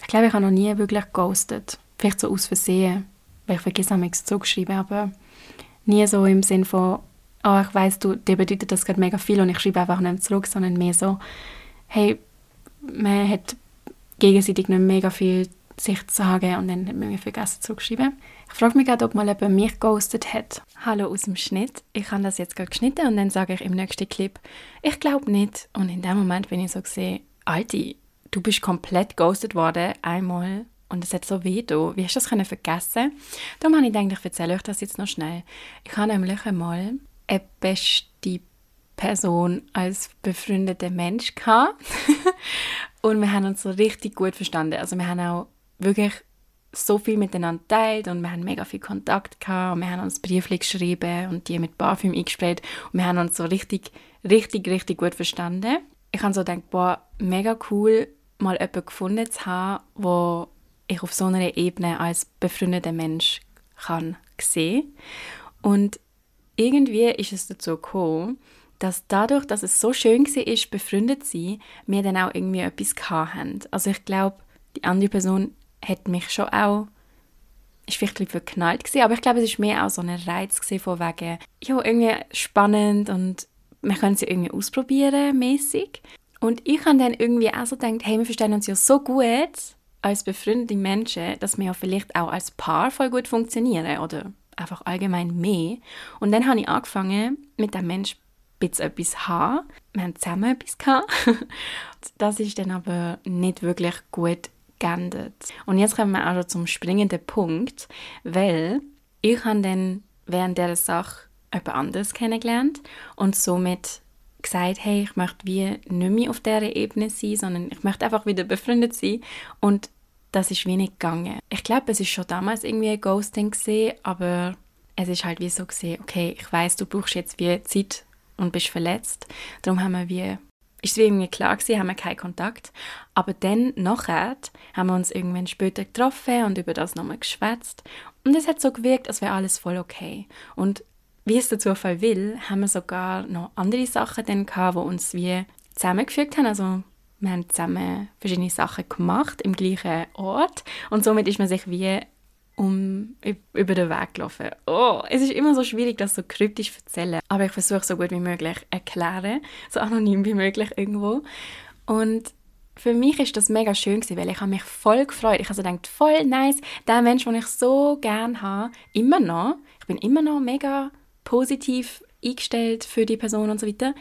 Ich glaube, ich habe noch nie wirklich ghostet. Vielleicht so aus Versehen, weil ich vergesse nichts zugeschrieben, aber nie so im Sinn von, oh, ich weiss, du, dir bedeutet das gerade mega viel und ich schreibe einfach nicht zurück, sondern mehr so, hey, man hat gegenseitig nicht mega viel sich zu sagen und dann hat man mir vergessen zurückschreiben. Ich frage mich gerade, ob mal jemand mich ghostet hat. Hallo aus dem Schnitt. Ich habe das jetzt gerade geschnitten und dann sage ich im nächsten Clip, ich glaube nicht. Und in dem Moment bin ich so gesehen, Alti, du bist komplett ghostet worden, einmal. Und es hat so weh da. Wie hast du das können vergessen? Darum habe ich gedacht, ich erzähle euch das jetzt noch schnell. Ich habe nämlich einmal eine beste Person als befreundeter Mensch gehabt. und wir haben uns so richtig gut verstanden. Also wir haben auch wirklich so viel miteinander teilt und wir haben mega viel Kontakt gehabt und wir haben uns Briefe geschrieben und die mit Parfüm eingesprayt und wir haben uns so richtig, richtig, richtig gut verstanden. Ich habe so gedacht, boah, mega cool, mal jemanden gefunden zu haben, wo ich auf so einer Ebene als befreundeter Mensch kann sehen. Und irgendwie ist es dazu gekommen, dass dadurch, dass es so schön war, befreundet zu sein, wir dann auch irgendwie etwas hatten. Also ich glaube, die andere Person hat mich schon auch ist vielleicht ein verknallt aber ich glaube, es war mehr auch so ein Reiz von wegen, ja, irgendwie spannend und wir können sie irgendwie ausprobieren, mäßig. Und ich habe dann irgendwie auch so gedacht, hey, wir verstehen uns ja so gut als befreundete Menschen, dass wir ja vielleicht auch als Paar voll gut funktionieren oder einfach allgemein mehr. Und dann habe ich angefangen, mit dem Mensch bisschen etwas haben. Wir haben zusammen etwas gehabt. das ist dann aber nicht wirklich gut geendet. Und jetzt kommen wir also zum springenden Punkt, weil ich habe dann während dieser Sache jemand anderes kennengelernt und somit gesagt, hey, ich möchte wie nicht mehr auf dieser Ebene sein, sondern ich möchte einfach wieder befreundet sein und das ist wie nicht gegangen. Ich glaube, es ist schon damals irgendwie ein Ghosting gesehen, aber es ist halt wie so gesehen, okay, ich weiß, du brauchst jetzt wie Zeit und bist verletzt, darum haben wir wie ist es irgendwie klar gewesen, haben wir keinen Kontakt. Aber dann, nachher, haben wir uns irgendwann später getroffen und über das nochmal geschwätzt. Und es hat so gewirkt, als wäre alles voll okay. Und wie es der Zufall will, haben wir sogar noch andere Sachen dann gehabt, die uns wie zusammengefügt haben. Also wir haben zusammen verschiedene Sachen gemacht im gleichen Ort und somit ist man sich wie um über den Weg gelaufen. Oh, es ist immer so schwierig, das so kryptisch zu erzählen, aber ich versuche so gut wie möglich erklären, so anonym wie möglich irgendwo. Und für mich ist das mega schön gewesen, weil ich habe mich voll gefreut. Ich habe so gedacht, voll nice, der Mensch, den ich so gerne habe, immer noch. Ich bin immer noch mega positiv eingestellt für die Person und so weiter.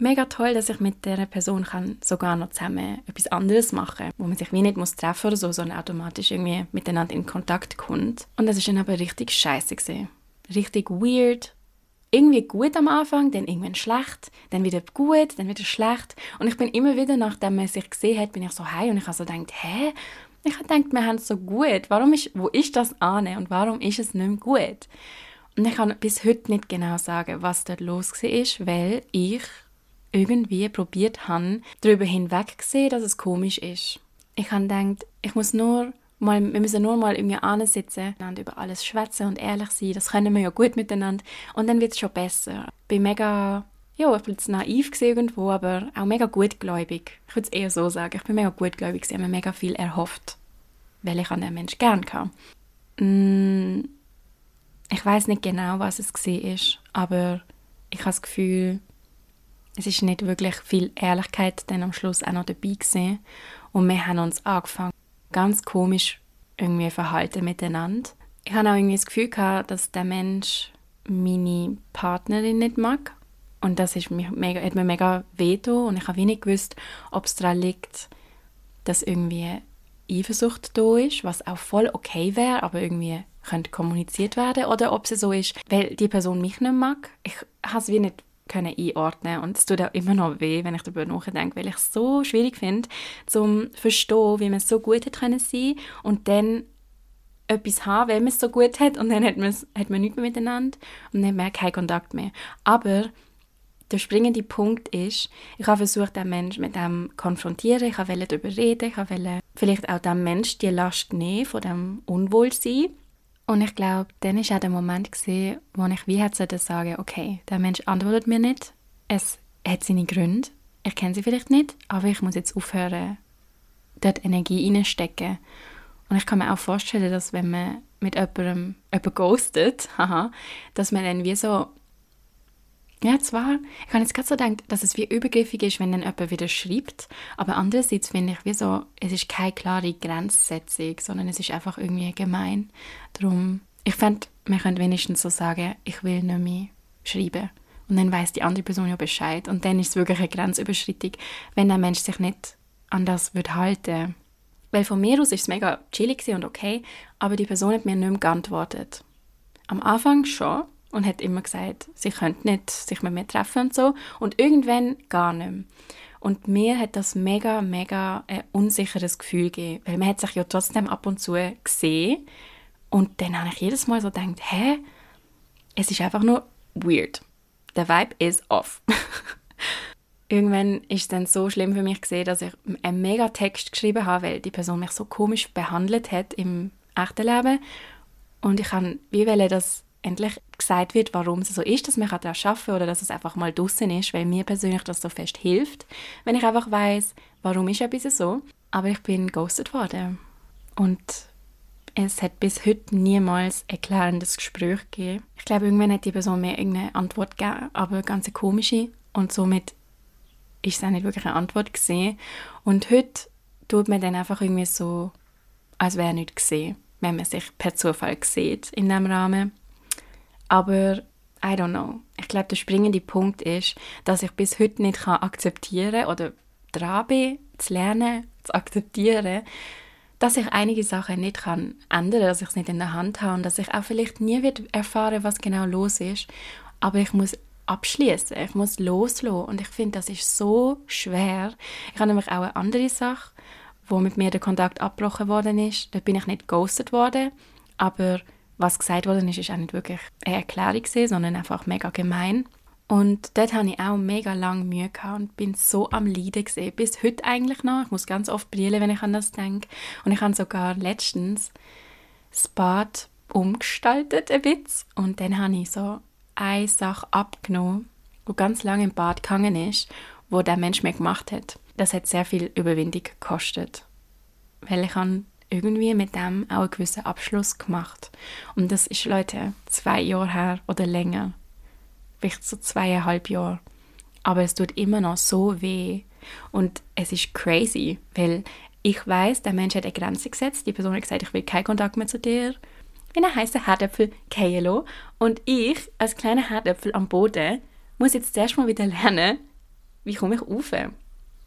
Mega toll, dass ich mit der Person kann sogar noch zusammen etwas anderes machen wo man sich wie nicht muss treffen oder so, sondern automatisch irgendwie miteinander in Kontakt kommt. Und das ist dann aber richtig scheiße gesehen. Richtig weird, irgendwie gut am Anfang, dann irgendwann schlecht, dann wieder gut, dann wieder schlecht. Und ich bin immer wieder, nachdem man sich gesehen hat, bin ich so heim und ich habe so gedacht, hä? Ich habe gedacht, wir haben es so gut. Warum ist, wo ist das an und warum ist es nicht mehr gut? Und ich kann bis heute nicht genau sagen, was dort los war, weil ich irgendwie probiert habe, darüber hinwegzusehen, dass es komisch ist. Ich habe gedacht, ich muss nur mal, wir müssen nur mal irgendwie ansitzen und über alles schwätzen und ehrlich sein. Das können wir ja gut miteinander. Und dann wird es schon besser. Ich bin mega, ja, ich bin naiv irgendwo, aber auch mega gutgläubig. Ich würde es eher so sagen. Ich bin mega gutgläubig. Ich habe mir mega viel erhofft, weil ich an den Menschen gern kann. Mm, ich weiß nicht genau, was es war, aber ich habe das Gefühl, es ist nicht wirklich viel Ehrlichkeit dann am Schluss auch noch dabei gewesen. Und wir haben uns angefangen, ganz komisch irgendwie verhalten miteinander. Ich habe auch irgendwie das Gefühl gehabt, dass der Mensch meine Partnerin nicht mag. Und das ist mich mega, hat mir mega veto und ich habe wenig gewusst, ob es daran liegt, dass irgendwie Eifersucht da ist, was auch voll okay wäre, aber irgendwie könnte kommuniziert werden oder ob es so ist, weil die Person mich nicht mag. Ich habe es wie nicht können einordnen und es tut auch immer noch weh, wenn ich darüber nachdenke, weil ich es so schwierig finde, zum verstehen, wie man so gut hat können sein und dann etwas haben, weil man es so gut hat und dann hat man, hat man nichts mehr miteinander und dann man keinen Kontakt mehr. Aber der springende Punkt ist, ich habe versucht, den Menschen mit dem konfrontieren, ich wollte darüber reden, ich wollte vielleicht auch dem Menschen die Last nehmen von dem Unwohlsein und ich glaube, dann war auch der Moment, gewesen, wo ich wie hätte sagen okay, der Mensch antwortet mir nicht, es hat seine Gründe, ich kenne sie vielleicht nicht, aber ich muss jetzt aufhören, dort Energie reinstecken. Und ich kann mir auch vorstellen, dass wenn man mit jemandem jemanden ghostet, haha, dass man dann wie so ja, zwar, ich habe jetzt gerade so gedacht, dass es wie übergriffig ist, wenn dann jemand wieder schreibt, aber andererseits finde ich, wie so, es ist keine klare Grenzsetzung, sondern es ist einfach irgendwie gemein. Darum, ich fände, man könnte wenigstens so sagen, ich will nicht mehr schreiben. Und dann weiß die andere Person ja Bescheid. Und dann ist es wirklich eine Grenzüberschreitung, wenn der Mensch sich nicht an das würde halten Weil von mir aus ist es mega chillig und okay, aber die Person hat mir nicht mehr geantwortet. Am Anfang schon, und hat immer gesagt, sie könnte nicht sich mit mir treffen und so. Und irgendwann gar nicht mehr. Und mir hat das mega, mega ein unsicheres Gefühl gegeben, weil man hat sich ja trotzdem ab und zu gesehen. Und dann habe ich jedes Mal so gedacht, hä, es ist einfach nur weird. Der Vibe ist off. Irgendwann ist es dann so schlimm für mich gesehen, dass ich einen mega Text geschrieben habe, weil die Person mich so komisch behandelt hat im echten Leben. Und ich kann wie wollen, dass endlich gesagt wird, warum es so ist, dass man daran arbeiten kann oder dass es einfach mal draußen ist, weil mir persönlich das so fest hilft, wenn ich einfach weiß, warum ist etwas so. Aber ich bin ghostet worden und es hat bis heute niemals ein klärendes Gespräch gegeben. Ich glaube, irgendwann hat die Person mir irgendeine Antwort gegeben, aber eine ganz komische und somit ist es auch nicht wirklich eine Antwort gesehen. Und heute tut man dann einfach irgendwie so, als wäre nichts gesehen, wenn man sich per Zufall sieht in diesem Rahmen. Aber I don't know. Ich glaube, der springende Punkt ist, dass ich bis heute nicht kann akzeptieren oder dran bin, zu lernen, zu akzeptieren, dass ich einige Sachen nicht kann ändern, dass ich es nicht in der Hand habe und dass ich auch vielleicht nie wird erfahren, was genau los ist. Aber ich muss abschließen, ich muss loslassen und ich finde, das ist so schwer. Ich habe nämlich auch eine andere Sache, wo mit mir der Kontakt abgebrochen worden ist. Da bin ich nicht ghostet worden, aber was gesagt worden ist, ist auch nicht wirklich eine Erklärung gewesen, sondern einfach mega gemein. Und dort hatte ich auch mega lange Mühe gehabt und bin so am Leiden gesehen. Bis heute eigentlich noch. Ich muss ganz oft brüllen, wenn ich an das denke. Und ich habe sogar letztens das Bad umgestaltet ein bisschen. Und dann habe ich so eine Sache abgenommen, die ganz lange im Bad gegangen ist, wo der Mensch mir gemacht hat. Das hat sehr viel Überwindung gekostet. Weil ich habe irgendwie mit dem auch einen gewissen Abschluss gemacht. Und das ist, Leute, zwei Jahre her oder länger. Vielleicht so zweieinhalb Jahre. Aber es tut immer noch so weh. Und es ist crazy, weil ich weiß, der Mensch hat eine Grenze gesetzt. Die Person hat gesagt, ich will keinen Kontakt mehr zu dir. in einen heißen Herdöpfel fallen Und ich, als kleiner Herdöpfel am Boden, muss jetzt zuerst mal wieder lernen, wie komme ich rauf.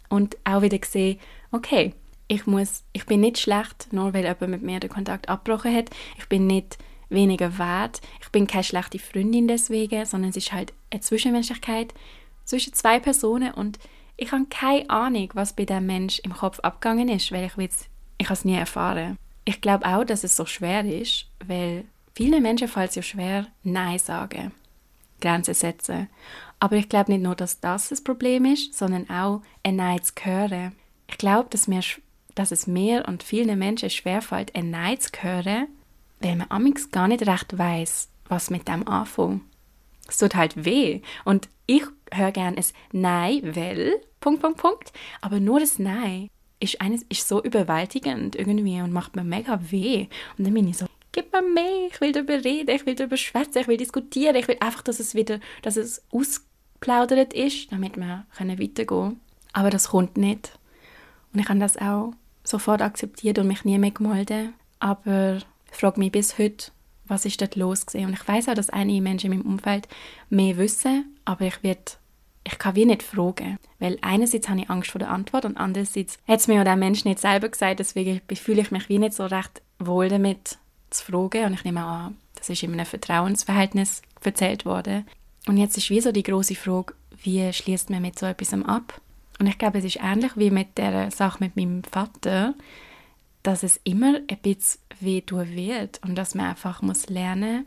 Und auch wieder sehen, okay, ich, muss, ich bin nicht schlecht, nur weil jemand mit mir den Kontakt abgebrochen hat. Ich bin nicht weniger wert. Ich bin keine schlechte Freundin deswegen, sondern es ist halt eine Zwischenmenschlichkeit zwischen zwei Personen und ich habe keine Ahnung, was bei dem Mensch im Kopf abgegangen ist, weil ich jetzt, ich es nie erfahren. Ich glaube auch, dass es so schwer ist, weil vielen Menschen fällt es ja schwer, Nein sagen, Grenzen setzen. Aber ich glaube nicht nur, dass das das Problem ist, sondern auch ein Nein zu hören. Ich glaube, dass, dass es mir und vielen Menschen schwerfällt, ein Nein zu hören, weil man amigs gar nicht recht weiß, was mit dem anfangen. Es tut halt weh. Und ich höre gerne ein Nein, weil, Punkt, Punkt, Punkt. Aber nur das Nein ist, eines, ist so überwältigend irgendwie und macht mir mega weh. Und dann bin ich so, gib mir mehr, ich will darüber reden, ich will darüber schwätzen, ich will diskutieren, ich will einfach, dass es wieder, dass es ausplaudert ist, damit wir weitergehen können. Aber das kommt nicht. Und ich habe das auch sofort akzeptiert und mich nie mehr gemeldet. Aber ich frage mich bis heute, was ist dort los gewesen? Und ich weiß auch, dass einige Menschen in meinem Umfeld mehr wissen, aber ich wird ich kann wie nicht fragen, weil einerseits habe ich Angst vor der Antwort und andererseits hat es mir ja der Mensch nicht selber gesagt, deswegen fühle ich mich wie nicht so recht wohl damit zu fragen und ich nehme an, das ist in einem Vertrauensverhältnis erzählt worden. Und jetzt ist wie so die große Frage, wie schließt man mit so etwas ab? Und ich glaube, es ist ähnlich wie mit der Sache mit meinem Vater dass es immer ein bisschen weh tun wird und dass man einfach muss lernen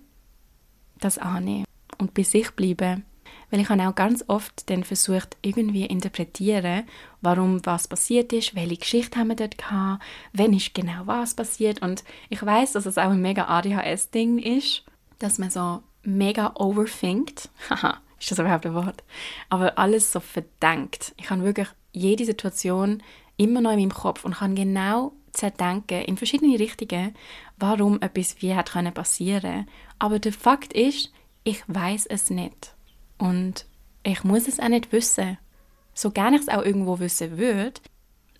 das annehmen und bei sich bleiben. Weil ich habe auch ganz oft dann versucht, irgendwie interpretieren, warum was passiert ist, welche Geschichte haben wir dort gehabt, wenn ist genau was passiert. Und ich weiß, dass es auch ein mega ADHS-Ding ist, dass man so mega overthinkt. Haha, ist das überhaupt ein Wort? Aber alles so verdenkt. Ich habe wirklich jede Situation immer noch in meinem Kopf und kann genau zerdenken in verschiedene Richtungen, warum etwas wie hat können passieren. Aber der Fakt ist, ich weiß es nicht und ich muss es auch nicht wissen. So gerne ich es auch irgendwo wissen würde,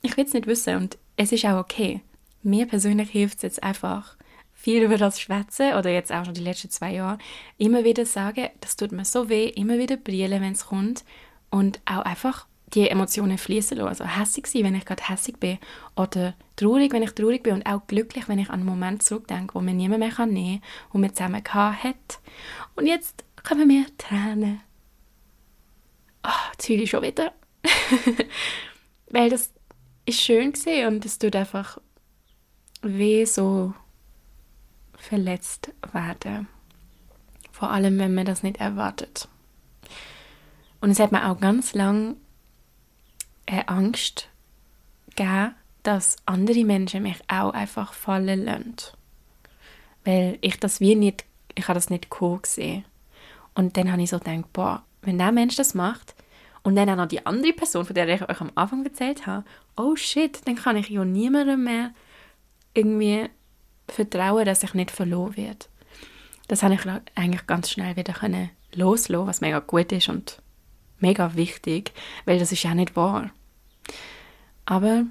ich will es nicht wissen und es ist auch okay. Mir persönlich hilft es jetzt einfach, viel über das Schwätzen oder jetzt auch schon die letzten zwei Jahre immer wieder sagen, das tut mir so weh, immer wieder brillen, wenn es kommt und auch einfach die Emotionen fließen lassen. Also hässig sein, wenn ich gerade hässig bin oder traurig, wenn ich traurig bin und auch glücklich, wenn ich an einen Moment zurückdenke, wo mir niemand mehr kann nehmen kann, wo wir zusammen hat. Und jetzt kommen mir Tränen. Oh, jetzt heule ich schon wieder. Weil das ist schön gesehen und es tut einfach weh, so verletzt werden. Vor allem, wenn man das nicht erwartet. Und es hat mir auch ganz lang eine Angst gegeben, dass andere Menschen mich auch einfach fallen lassen. Weil ich das wie nicht, ich habe das nicht gesehen. Und dann habe ich so gedacht, boah, wenn der Mensch das macht und dann auch noch die andere Person, von der ich euch am Anfang erzählt habe, oh shit, dann kann ich ja niemandem mehr irgendwie vertrauen, dass ich nicht verloren werde. Das habe ich eigentlich ganz schnell wieder loslassen was mega gut ist und mega wichtig, weil das ist ja nicht wahr. Aber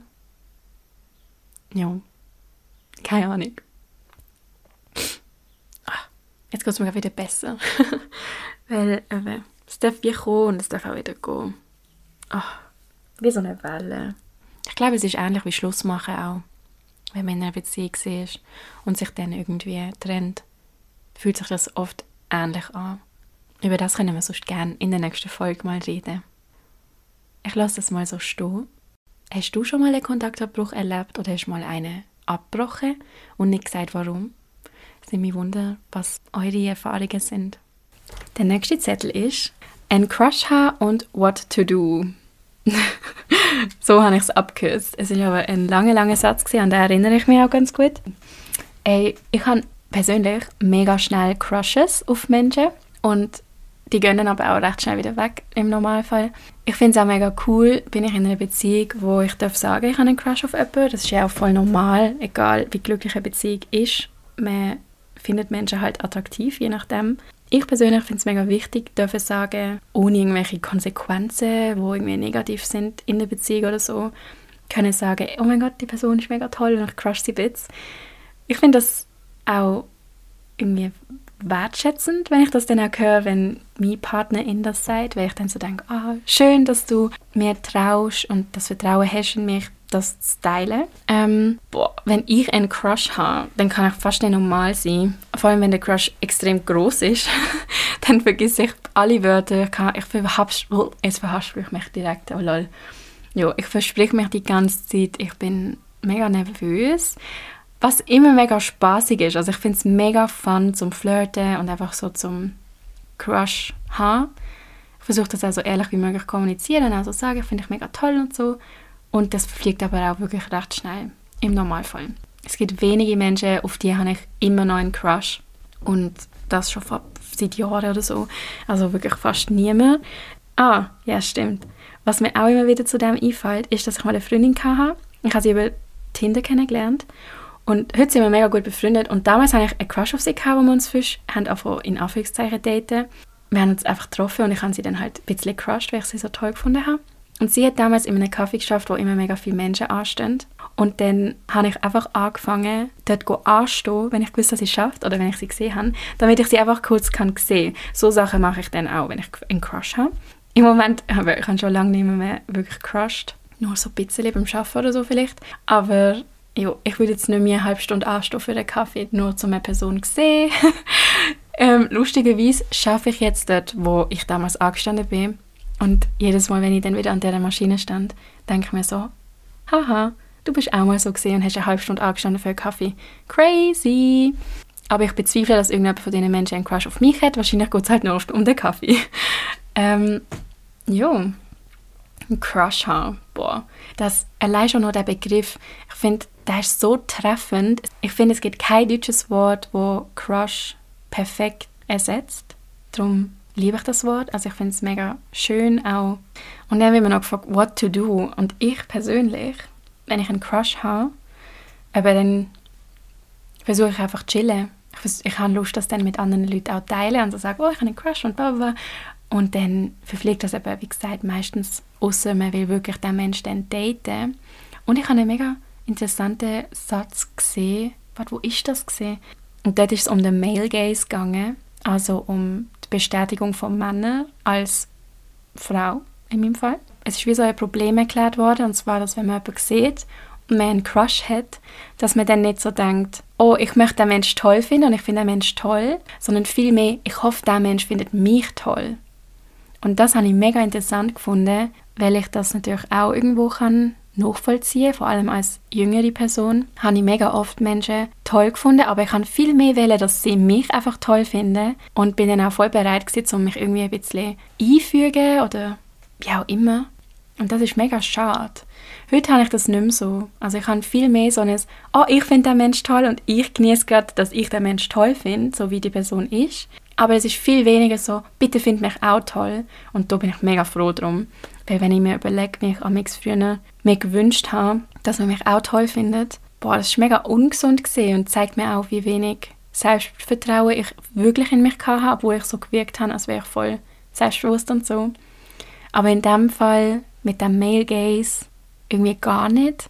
ja, keine Ahnung. Ah, jetzt geht es mir wieder besser. weil eben, es darf wie kommen und es darf auch wieder gehen. Ach, wie so eine Welle. Ich glaube, es ist ähnlich wie Schluss machen auch. Wenn man in einer Beziehung ist und sich dann irgendwie trennt, fühlt sich das oft ähnlich an. Über das können wir sonst gerne in der nächsten Folge mal reden. Ich lasse das mal so stehen. Hast du schon mal einen Kontaktabbruch erlebt oder hast du mal einen abgebrochen und nicht gesagt, warum? Es nimmt mich wunder, was eure Erfahrungen sind. Der nächste Zettel ist ein Crush haben und What to do. so habe ich es abgekürzt. Es ist aber ein langer, langer Satz gewesen, an den erinnere ich mich auch ganz gut. Ey, ich habe persönlich mega schnell Crushes auf Menschen und die gehen aber auch recht schnell wieder weg im Normalfall. Ich finde es auch mega cool, bin ich in einer Beziehung, wo ich darf sagen, ich habe einen Crush auf jemanden. Das ist ja auch voll normal, egal wie glücklich eine Beziehung ist. Man findet Menschen halt attraktiv, je nachdem. Ich persönlich finde es mega wichtig, dürfen sagen, ohne irgendwelche Konsequenzen, die irgendwie negativ sind in der Beziehung oder so, können sagen, oh mein Gott, die Person ist mega toll und ich crush sie bits. Ich finde das auch irgendwie wertschätzend, wenn ich das dann auch höre, wenn mein Partnerin das sagt, weil ich dann so denke, ah, schön, dass du mir traust und das Vertrauen hast in mich, das zu teilen. Ähm, boah, wenn ich einen Crush habe, dann kann ich fast nicht normal sein. Vor allem, wenn der Crush extrem groß ist, dann vergesse ich alle Wörter. Ich, kann, ich verhaspel, oh, jetzt verhaspel ich mich direkt, oh lol. Ja, ich verspreche mich die ganze Zeit, ich bin mega nervös was immer mega spaßig ist. Also ich finde es mega fun zum Flirten und einfach so zum Crush haben. Ich versuche das also ehrlich wie möglich kommunizieren, also sagen, finde ich mega toll und so. Und das fliegt aber auch wirklich recht schnell, im Normalfall. Es gibt wenige Menschen, auf die habe ich immer noch einen Crush. Und das schon seit Jahren oder so. Also wirklich fast niemand. Ah, ja, stimmt. Was mir auch immer wieder zu dem einfällt, ist, dass ich mal eine Freundin hatte. Ich habe sie über Tinder kennengelernt. Und heute sind wir mega gut befreundet. Und damals hatte ich einen Crush auf sie, gehabt, wo wir uns frisch haben in Anführungszeichen daten. Wir haben uns einfach getroffen und ich habe sie dann halt ein bisschen crushed, weil ich sie so toll gefunden habe. Und sie hat damals in einem Kaffee geschafft, wo immer mega viele Menschen anstehen. Und dann habe ich einfach angefangen, dort anzustehen, wenn ich wusste, dass sie schafft oder wenn ich sie gesehen habe, damit ich sie einfach kurz kann sehen kann. So Sachen mache ich dann auch, wenn ich einen Crush habe. Im Moment habe ich schon lange nicht mehr wirklich crushed. Nur so ein bisschen beim Arbeiten oder so vielleicht. Aber ja, ich würde jetzt nicht mehr eine halbe Stunde anstehen für einen Kaffee, nur um eine Person zu sehen. ähm, lustigerweise schaffe ich jetzt dort, wo ich damals angestanden bin. Und jedes Mal, wenn ich dann wieder an dieser Maschine stand, denke ich mir so, haha, du bist auch mal so gesehen und hast eine halbe Stunde angestanden für einen Kaffee. Crazy! Aber ich bezweifle, dass irgendjemand von diesen Menschen einen Crush auf mich hat. Wahrscheinlich geht es halt nur um den Kaffee. ähm, ja, ein Crush haben. Boah, das allein schon nur der Begriff. Ich finde, der ist so treffend. Ich finde, es gibt kein deutsches Wort, wo Crush perfekt ersetzt. Darum liebe ich das Wort. Also ich finde es mega schön auch. Und dann wird man noch gefragt, what to do. Und ich persönlich, wenn ich einen Crush habe, aber dann versuche ich einfach zu chillen. Ich, ich habe Lust, das dann mit anderen Leuten auch teilen und so sagen, oh, ich habe einen Crush und bla bla. Und dann verfliegt das eben, wie gesagt, meistens außer man will wirklich den Menschen dann daten. Und ich habe einen mega interessanten Satz gesehen. Warte, wo ist das gesehen? Und dort ist es um den Male Gaze gegangen, also um die Bestätigung von Männern als Frau in meinem Fall. Es ist wie so ein Problem erklärt worden, und zwar, dass wenn man jemanden sieht und man einen Crush hat, dass man dann nicht so denkt, oh, ich möchte den Mensch toll finden und ich finde den Mensch toll, sondern vielmehr, ich hoffe, der Mensch findet mich toll. Und das habe ich mega interessant gefunden, weil ich das natürlich auch irgendwo kann nachvollziehen, vor allem als jüngere Person, habe ich mega oft Menschen toll gefunden, aber ich habe viel mehr wählen, dass sie mich einfach toll finden und bin dann auch voll bereit gewesen, um mich irgendwie ein bisschen einfügen oder wie auch immer. Und das ist mega schade. Heute habe ich das nicht mehr so. Also ich habe viel mehr so ein, oh, ich finde den Mensch toll und ich genieße gerade, dass ich den Mensch toll finde, so wie die Person ist. Aber es ist viel weniger so, bitte find mich auch toll. Und da bin ich mega froh drum. Weil wenn ich mir überlege, wie ich am früher mir gewünscht habe, dass man mich auch toll findet, boah, das ist mega ungesund gesehen und zeigt mir auch, wie wenig Selbstvertrauen ich wirklich in mich hatte, wo ich so gewirkt habe, als wäre ich voll selbstbewusst und so. Aber in dem Fall mit dem Male Gaze irgendwie gar nicht.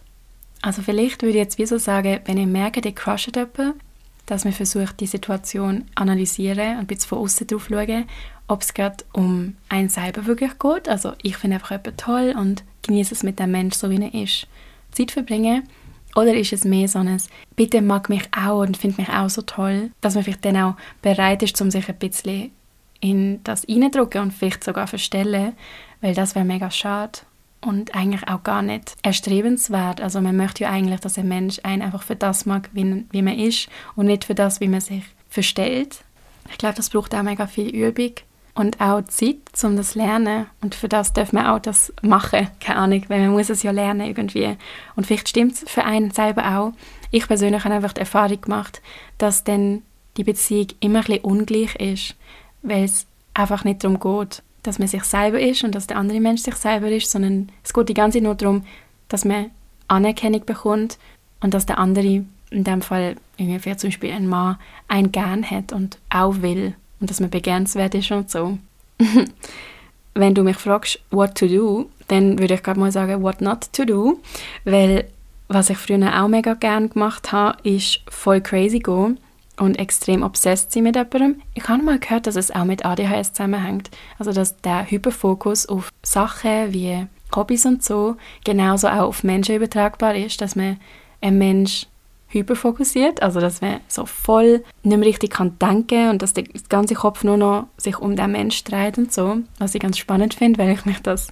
Also vielleicht würde ich jetzt wie so sagen, wenn ich merke, die crushen jemanden, dass man versucht, die Situation analysieren, ein bisschen von außen drauf schauen, ob es gerade um einen selber wirklich geht. Also ich finde einfach jemanden toll und genieße es mit dem Menschen so, wie er ist, Zeit verbringen. Oder ist es mehr so ein, bitte mag mich auch und finde mich auch so toll, dass man vielleicht dann auch bereit ist, um sich ein bisschen in das reindrücken und vielleicht sogar verstellen, weil das wäre mega schade und eigentlich auch gar nicht erstrebenswert. Also man möchte ja eigentlich, dass ein Mensch einen einfach für das mag, wie, wie man ist und nicht für das, wie man sich verstellt. Ich glaube, das braucht auch mega viel Übung und auch Zeit, um das zu lernen. Und für das darf man auch das machen. Keine Ahnung, weil man muss es ja lernen irgendwie. Und vielleicht stimmt es für einen selber auch. Ich persönlich habe einfach die Erfahrung gemacht, dass dann die Beziehung immer ein bisschen ungleich ist, weil es einfach nicht darum geht, dass man sich selber ist und dass der andere Mensch sich selber ist, sondern es geht die ganze Zeit nur darum, dass man Anerkennung bekommt und dass der andere, in dem Fall irgendwie zum Beispiel ein Mann, einen gern hat und auch will und dass man begehrenswert ist und so. Wenn du mich fragst, what to do, dann würde ich gerade mal sagen, what not to do, weil was ich früher auch mega gern gemacht habe, ist voll crazy gehen und extrem obsessed sind mit jemandem. Ich habe mal gehört, dass es auch mit ADHS zusammenhängt. Also dass der Hyperfokus auf Sachen wie Hobbys und so genauso auch auf Menschen übertragbar ist, dass man ein Mensch hyperfokussiert, also dass man so voll nicht mehr richtig kann denken und dass der ganze Kopf nur noch sich um den Mensch dreht und so, was ich ganz spannend finde, weil ich mich das,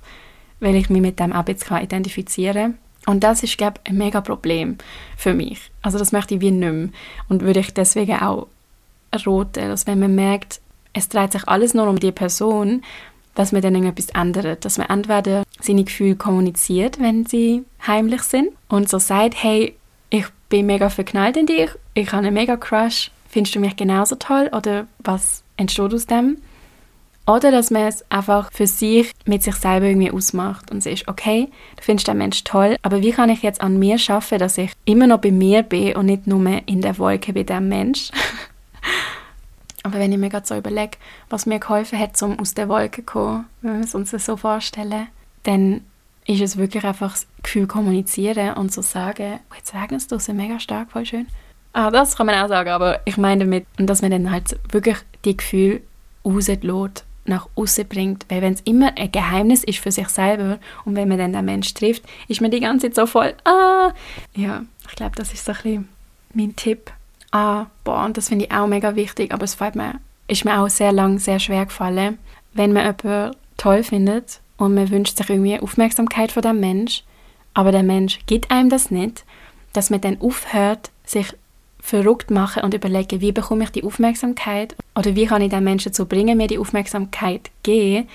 weil ich mich mit dem auch jetzt identifizieren kann. Und das ist, glaube ich, ein mega Problem für mich. Also das möchte ich wie nicht mehr. Und würde ich deswegen auch roten, dass wenn man merkt, es dreht sich alles nur um die Person, dass man dann irgendetwas ändert. Dass man entweder seine Gefühle kommuniziert, wenn sie heimlich sind und so sagt, hey, bin mega verknallt in dich, ich habe einen mega Crush, findest du mich genauso toll oder was entsteht aus dem? Oder dass man es einfach für sich mit sich selber irgendwie ausmacht und sagt, okay, du findest den Mensch toll, aber wie kann ich jetzt an mir schaffen, dass ich immer noch bei mir bin und nicht nur in der Wolke bei dem Mensch? aber wenn ich mir gerade so überlege, was mir geholfen hat, um aus der Wolke zu kommen, wenn wir es uns so vorstellen, dann ist es wirklich einfach das Gefühl kommunizieren und so sagen, oh, jetzt regnet es draußen mega stark, voll schön. Ah, das kann man auch sagen, aber ich meine damit, dass man dann halt wirklich die Gefühle rauslässt nach außen bringt. Weil wenn es immer ein Geheimnis ist für sich selber und wenn man dann den Mensch trifft, ist man die ganze Zeit so voll, ah, ja, ich glaube, das ist so ein bisschen mein Tipp. Ah, boah, und das finde ich auch mega wichtig, aber es fällt mir, ist mir auch sehr lang sehr schwer gefallen, wenn man jemanden toll findet und man wünscht sich irgendwie Aufmerksamkeit von dem Mensch, aber der Mensch gibt einem das nicht, dass man dann aufhört, sich verrückt machen und überlegen, wie bekomme ich die Aufmerksamkeit? Oder wie kann ich den Menschen dazu bringen, mir die Aufmerksamkeit geben,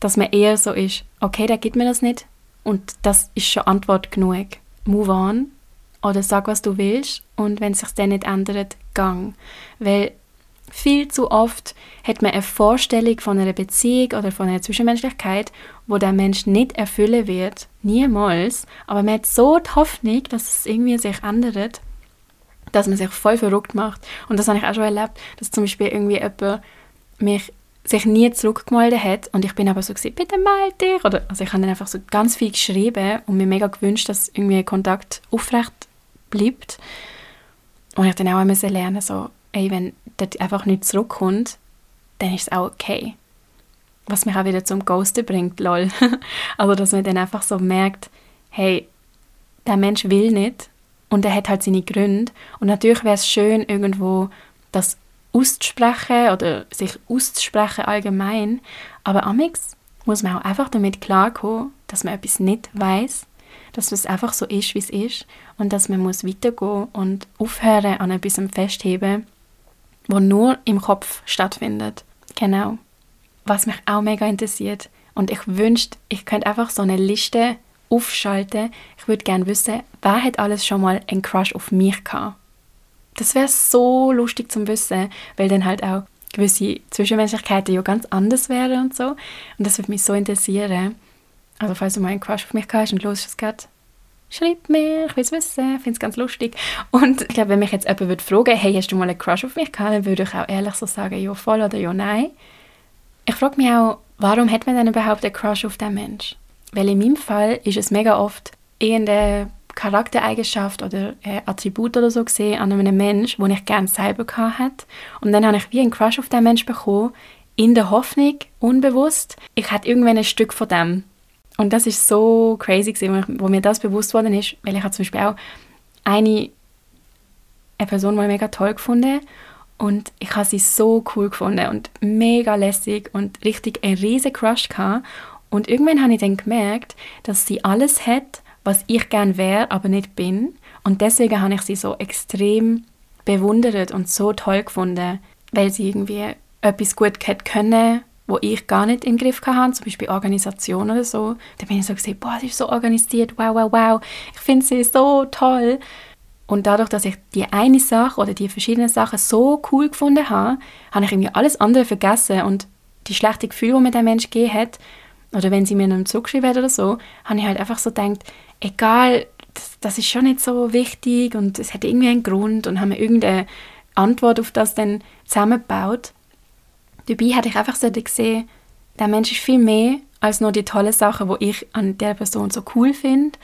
dass man eher so ist, okay, der gibt mir das nicht. Und das ist schon Antwort genug. Move on. Oder sag, was du willst. Und wenn es sich dann nicht ändert, gang. Weil viel zu oft hat man eine Vorstellung von einer Beziehung oder von einer Zwischenmenschlichkeit, wo der Mensch nicht erfüllen wird, niemals, aber man hat so die Hoffnung, dass es irgendwie sich ändert dass man sich voll verrückt macht. Und das habe ich auch schon erlebt, dass zum Beispiel irgendwie jemand mich sich nie zurückgemeldet hat und ich bin aber so gesagt, bitte melde dich. Oder, also ich habe dann einfach so ganz viel geschrieben und mir mega gewünscht, dass irgendwie ein Kontakt aufrecht bleibt. Und ich dann auch müssen lernen, so, ey, wenn das einfach nicht zurückkommt, dann ist es auch okay. Was mich auch wieder zum Ghosten bringt, lol. also, dass man dann einfach so merkt, hey, der Mensch will nicht und er hat halt seine Gründe. Und natürlich wäre es schön, irgendwo das auszusprechen oder sich auszusprechen allgemein. Aber amix muss man auch einfach damit klarkommen, dass man etwas nicht weiß, dass es einfach so ist, wie es ist und dass man muss weitergehen und aufhören an etwas festheben, wo nur im Kopf stattfindet. Genau. Was mich auch mega interessiert und ich wünschte, ich könnte einfach so eine Liste aufschalten. Ich würde gerne wissen, wer hat alles schon mal einen Crush auf mich gehabt? Das wäre so lustig zu wissen, weil dann halt auch gewisse Zwischenmenschlichkeiten ja ganz anders wären und so. Und das würde mich so interessieren. Also falls du mal einen Crush auf mich hast und los es gerade, schreib mir, ich will es wissen, ich finde es ganz lustig. Und ich glaube, wenn mich jetzt jemand würde fragen, hey, hast du mal einen Crush auf mich gehabt, dann würde ich auch ehrlich so sagen, ja voll oder ja nein. Ich frage mich auch, warum hat man denn überhaupt einen Crush auf den Mensch? Weil in meinem Fall ist es mega oft irgendeine Charaktereigenschaft oder ein Attribut oder so gesehen an einem Mensch, wo ich gerne selber hatte. Und dann habe ich wie einen Crush auf den Mensch bekommen, in der Hoffnung, unbewusst, ich hätte irgendwann ein Stück von dem. Und das ist so crazy gewesen, wo mir das bewusst worden ist, weil ich habe zum Beispiel auch eine, eine Person mal mega toll gefunden und ich habe sie so cool gefunden und mega lässig und richtig einen riesen Crush gehabt. Und irgendwann habe ich dann gemerkt, dass sie alles hat, was ich gern wäre, aber nicht bin. Und deswegen habe ich sie so extrem bewundert und so toll gefunden, weil sie irgendwie etwas gut hätte können, wo ich gar nicht im Griff hatte, zum Beispiel Organisation oder so. Da bin ich so gesehen, boah, sie ist so organisiert, wow, wow, wow. Ich finde sie so toll. Und dadurch, dass ich die eine Sache oder die verschiedenen Sachen so cool gefunden habe, habe ich irgendwie alles andere vergessen und die schlechten Gefühle, die mir der Mensch gegeben hat, oder wenn sie mir einen zugeschrieben hat oder so, habe ich halt einfach so gedacht, egal, das, das, ist schon nicht so wichtig und es hat irgendwie einen Grund und haben mir irgendeine Antwort auf das dann zusammengebaut. Dabei hatte ich einfach gesehen, der Mensch ist viel mehr als nur die tolle Sache, wo ich an der Person so cool finde,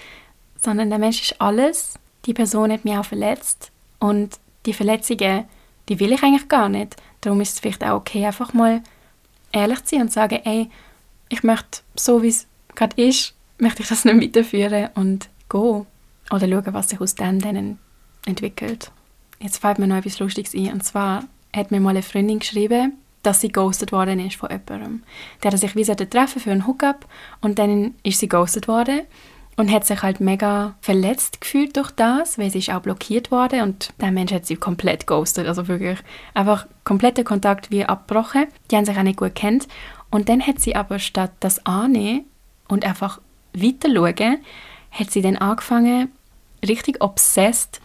sondern der Mensch ist alles. Die Person hat mich auch verletzt und die Verletzungen die will ich eigentlich gar nicht. Darum ist es vielleicht auch okay, einfach mal ehrlich zu sein und zu sagen, ey, ich möchte, so wie es gerade ist, möchte ich das nicht weiterführen und gehen. Oder schauen, was sich aus dem dann entwickelt. Jetzt fällt mir noch etwas Lustiges ein. Und zwar hat mir mal eine Freundin geschrieben, dass sie ghostet worden ist von jemandem. Der hat sich wie treffen für einen Hookup und dann ist sie ghostet worden und hat sich halt mega verletzt gefühlt durch das, weil sie ist auch blockiert worden und der Mensch hat sie komplett ghostet, also wirklich einfach kompletter Kontakt wie abgebrochen. Die haben sich auch nicht gut kennt und dann hat sie aber statt das annehmen und einfach weiter schauen, hat sie dann angefangen, richtig obsessed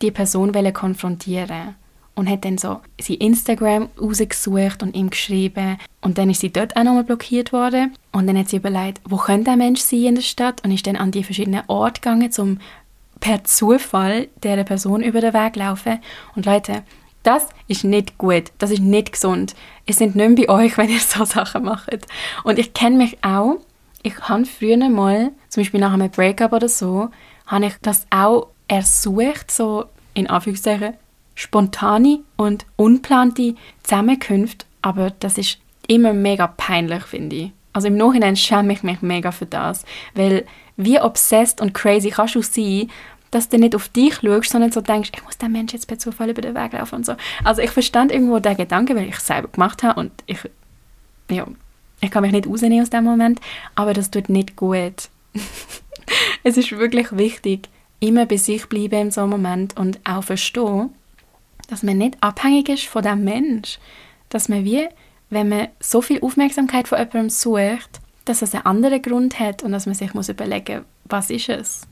die Person konfrontieren und hat dann so sie Instagram rausgesucht und ihm geschrieben. Und dann ist sie dort auch nochmal blockiert worden. Und dann hat sie überlegt, wo könnte der Mensch sein in der Stadt? Und ist dann an die verschiedenen Orte gegangen, um per Zufall dieser Person über den Weg zu laufen. Und Leute, das ist nicht gut, das ist nicht gesund. Es sind nicht mehr bei euch, wenn ihr so Sachen macht. Und ich kenne mich auch, ich habe früher mal, zum Beispiel nach einem Breakup oder so, habe ich das auch ersucht, so in Anführungszeichen spontane und unplante Zusammenkünfte, aber das ist immer mega peinlich, finde ich. Also im Nachhinein schäme ich mich mega für das, weil wie obsessed und crazy kannst du sein, dass du nicht auf dich schaust, sondern so denkst, ich muss den Mensch jetzt per Zufall über den Weg laufen und so. Also ich verstand irgendwo den Gedanken, weil ich es selber gemacht habe und ich, ja, ich kann mich nicht rausnehmen aus dem Moment, aber das tut nicht gut. es ist wirklich wichtig, immer bei sich bleiben in so einem Moment und auch verstehen, dass man nicht abhängig ist von dem Mensch. Dass man wie, wenn man so viel Aufmerksamkeit von jemandem sucht, dass es einen anderen Grund hat und dass man sich muss überlegen was ist es.